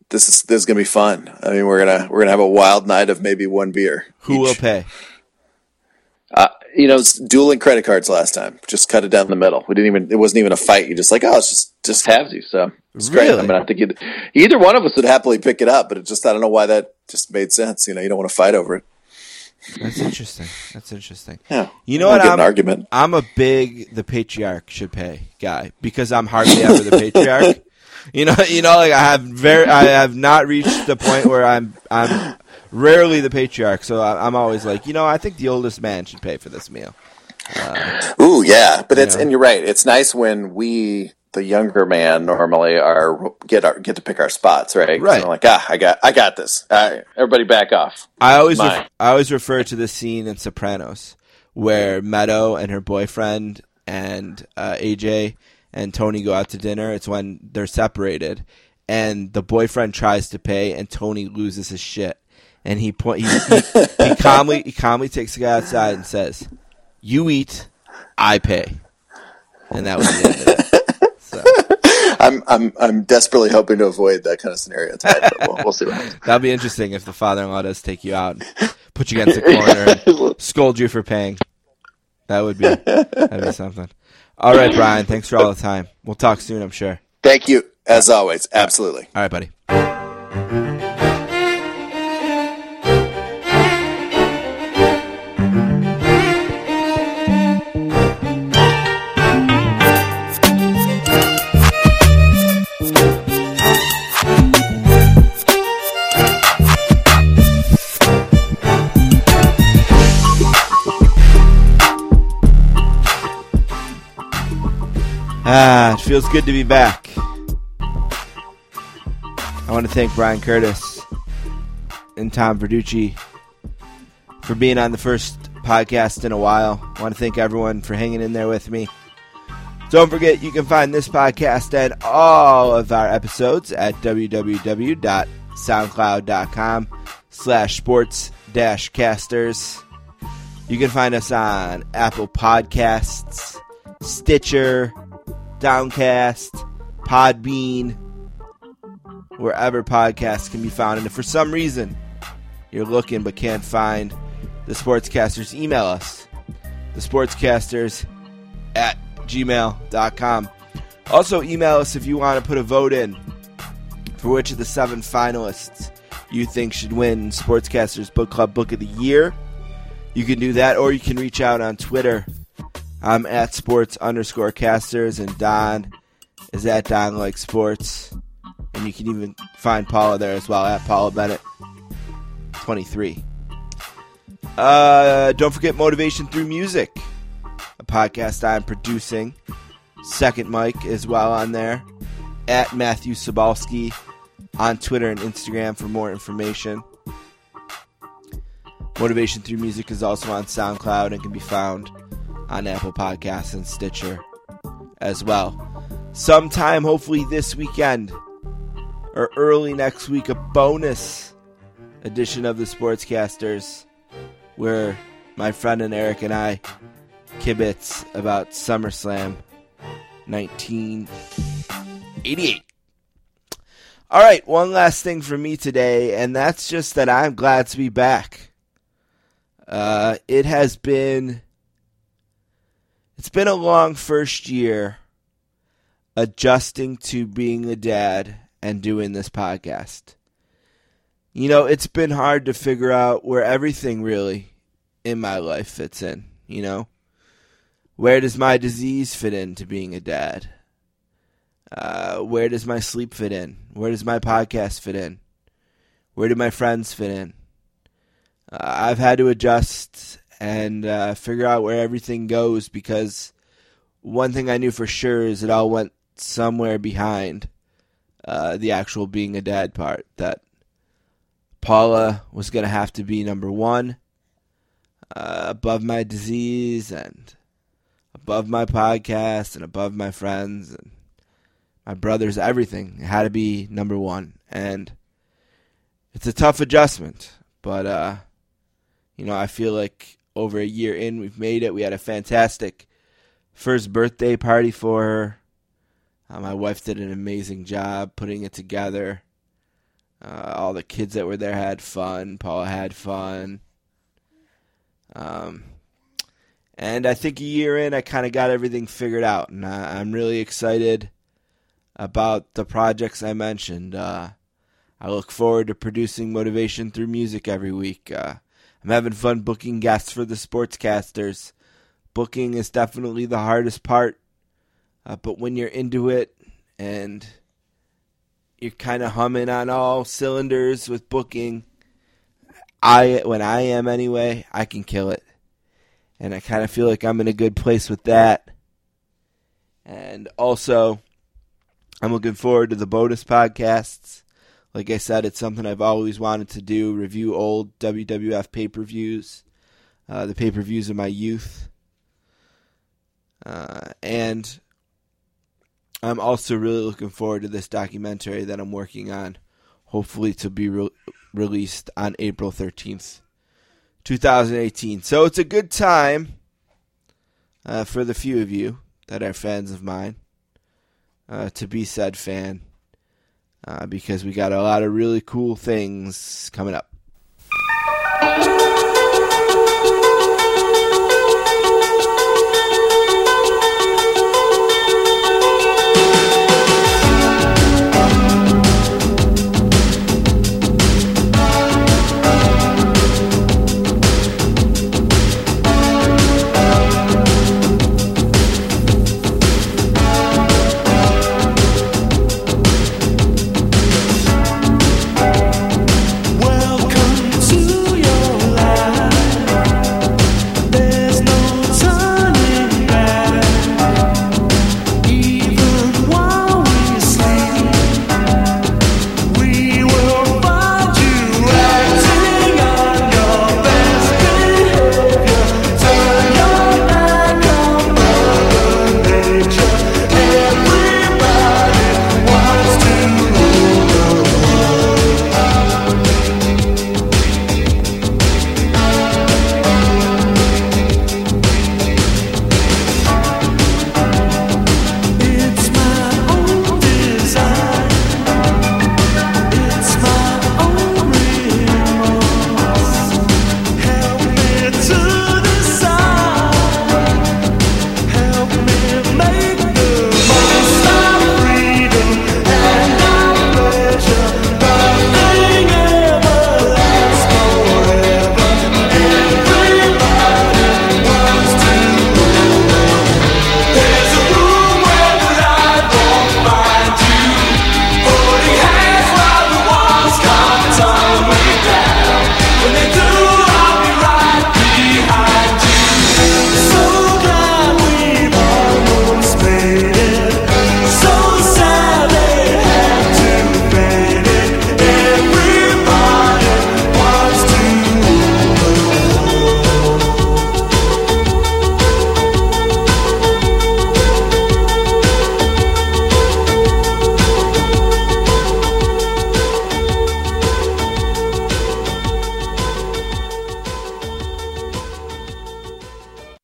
this is this is gonna be fun. I mean, we're gonna we're gonna have a wild night of maybe one beer. Who will pay? Uh, you know, it's dueling credit cards last time. Just cut it down the middle. We didn't even. It wasn't even a fight. You just like, oh, it's just just have you. So it's great. Really? I mean, I think either one of us would happily pick it up, but it just I don't know why that just made sense. You know, you don't want to fight over it. That's interesting. That's interesting. Yeah, You know We'll what? I'm, an argument. I'm a big the patriarch should pay guy because I'm hardly ever the [LAUGHS] patriarch. You know, you know, like I have very, I have not reached the point where I'm, I'm rarely the patriarch. So I, I'm always like, you know, I think the oldest man should pay for this meal. Ooh, yeah, but it's Yeah. and you're right. It's nice when we, the younger man, normally are get our get to pick our spots, right? Right. I'm like, ah, I got, I got this. Right, everybody, back off. I always, ref- I always refer to the scene in Sopranos where Meadow and her boyfriend and uh, AJ and Tony go out to dinner. It's when they're separated, and the boyfriend tries to pay, and Tony loses his shit, and he point he, he, he [LAUGHS] calmly he calmly takes the guy outside and says, "You eat, I pay," and that was the end of it. [LAUGHS] So I'm, I'm, I'm desperately hoping to avoid that kind of scenario tonight, but we'll, we'll see what happens. [LAUGHS] that'll be interesting if the father-in-law does take you out, and put you against the corner, and scold you for paying. That would be that'd be something. All right, Bryan. Thanks for all the time. We'll talk soon. I'm sure. Thank you, as always. Absolutely. All right, buddy. Ah, it feels good to be back. I want to thank Bryan Curtis and Tom Verducci for being on the first podcast in a while. I want to thank everyone for hanging in there with me. Don't forget, you can find this podcast and all of our episodes at www.soundcloud.com slash sports dash casters. You can find us on Apple Podcasts, Stitcher, Downcast, Podbean, wherever podcasts can be found. And if for some reason you're looking but can't find the Sportscasters, email us. The Sportscasters at gmail.com. Also, email us if you want to put a vote in for which of the seven finalists you think should win Sportscasters Book Club Book of the Year. You can do that, or you can reach out on Twitter. I'm at sports underscore casters, and Don is at Don Like Sports. And you can even find Paula there as well at Paula Bennett 23. Uh, don't forget Motivation Through Music, a podcast I'm producing. Second Mike is well on there. At Matthew Sobalski on Twitter and Instagram for more information. Motivation Through Music is also on SoundCloud and can be found on Apple Podcasts and Stitcher as well. Sometime, hopefully this weekend or early next week, a bonus edition of the Sportscasters where my friend and Eric and I kibitz about SummerSlam 1988. All right, one last thing for me today, and that's just that I'm glad to be back. Uh, it has been it's been a long first year adjusting to being a dad and doing this podcast. You know, it's been hard to figure out where everything really in my life fits in, you know? Where does my disease fit into being a dad? Uh, where does my sleep fit in? Where does my podcast fit in? Where do my friends fit in? Uh, I've had to adjust and uh, figure out where everything goes because one thing I knew for sure is it all went somewhere behind uh, the actual being a dad part. That Paula was going to have to be number one uh, above my disease and above my podcast and above my friends and my brothers, everything. It had to be number one. And it's a tough adjustment, but, uh, you know, I feel like over a year in, we've made it. We had a fantastic first birthday party for her. Uh, my wife did an amazing job putting it together. Uh, all the kids that were there had fun. Paula had fun. Um, and I think a year in, I kind of got everything figured out, and I, I'm really excited about the projects I mentioned. Uh, I look forward to producing motivation through music every week. Uh, I'm having fun booking guests for the sportscasters. Booking is definitely the hardest part, uh, but when you're into it and you're kind of humming on all cylinders with booking, I when I am anyway, I can kill it, and I kind of feel like I'm in a good place with that. And also, I'm looking forward to the bonus podcasts. Like I said, it's something I've always wanted to do review old WWF pay per views, uh, the pay per views of my youth. Uh, and I'm also really looking forward to this documentary that I'm working on, hopefully to be re- released on April 13th, 2018. So it's a good time uh, for the few of you that are fans of mine uh, to be said fan uh, because we got a lot of really cool things coming up.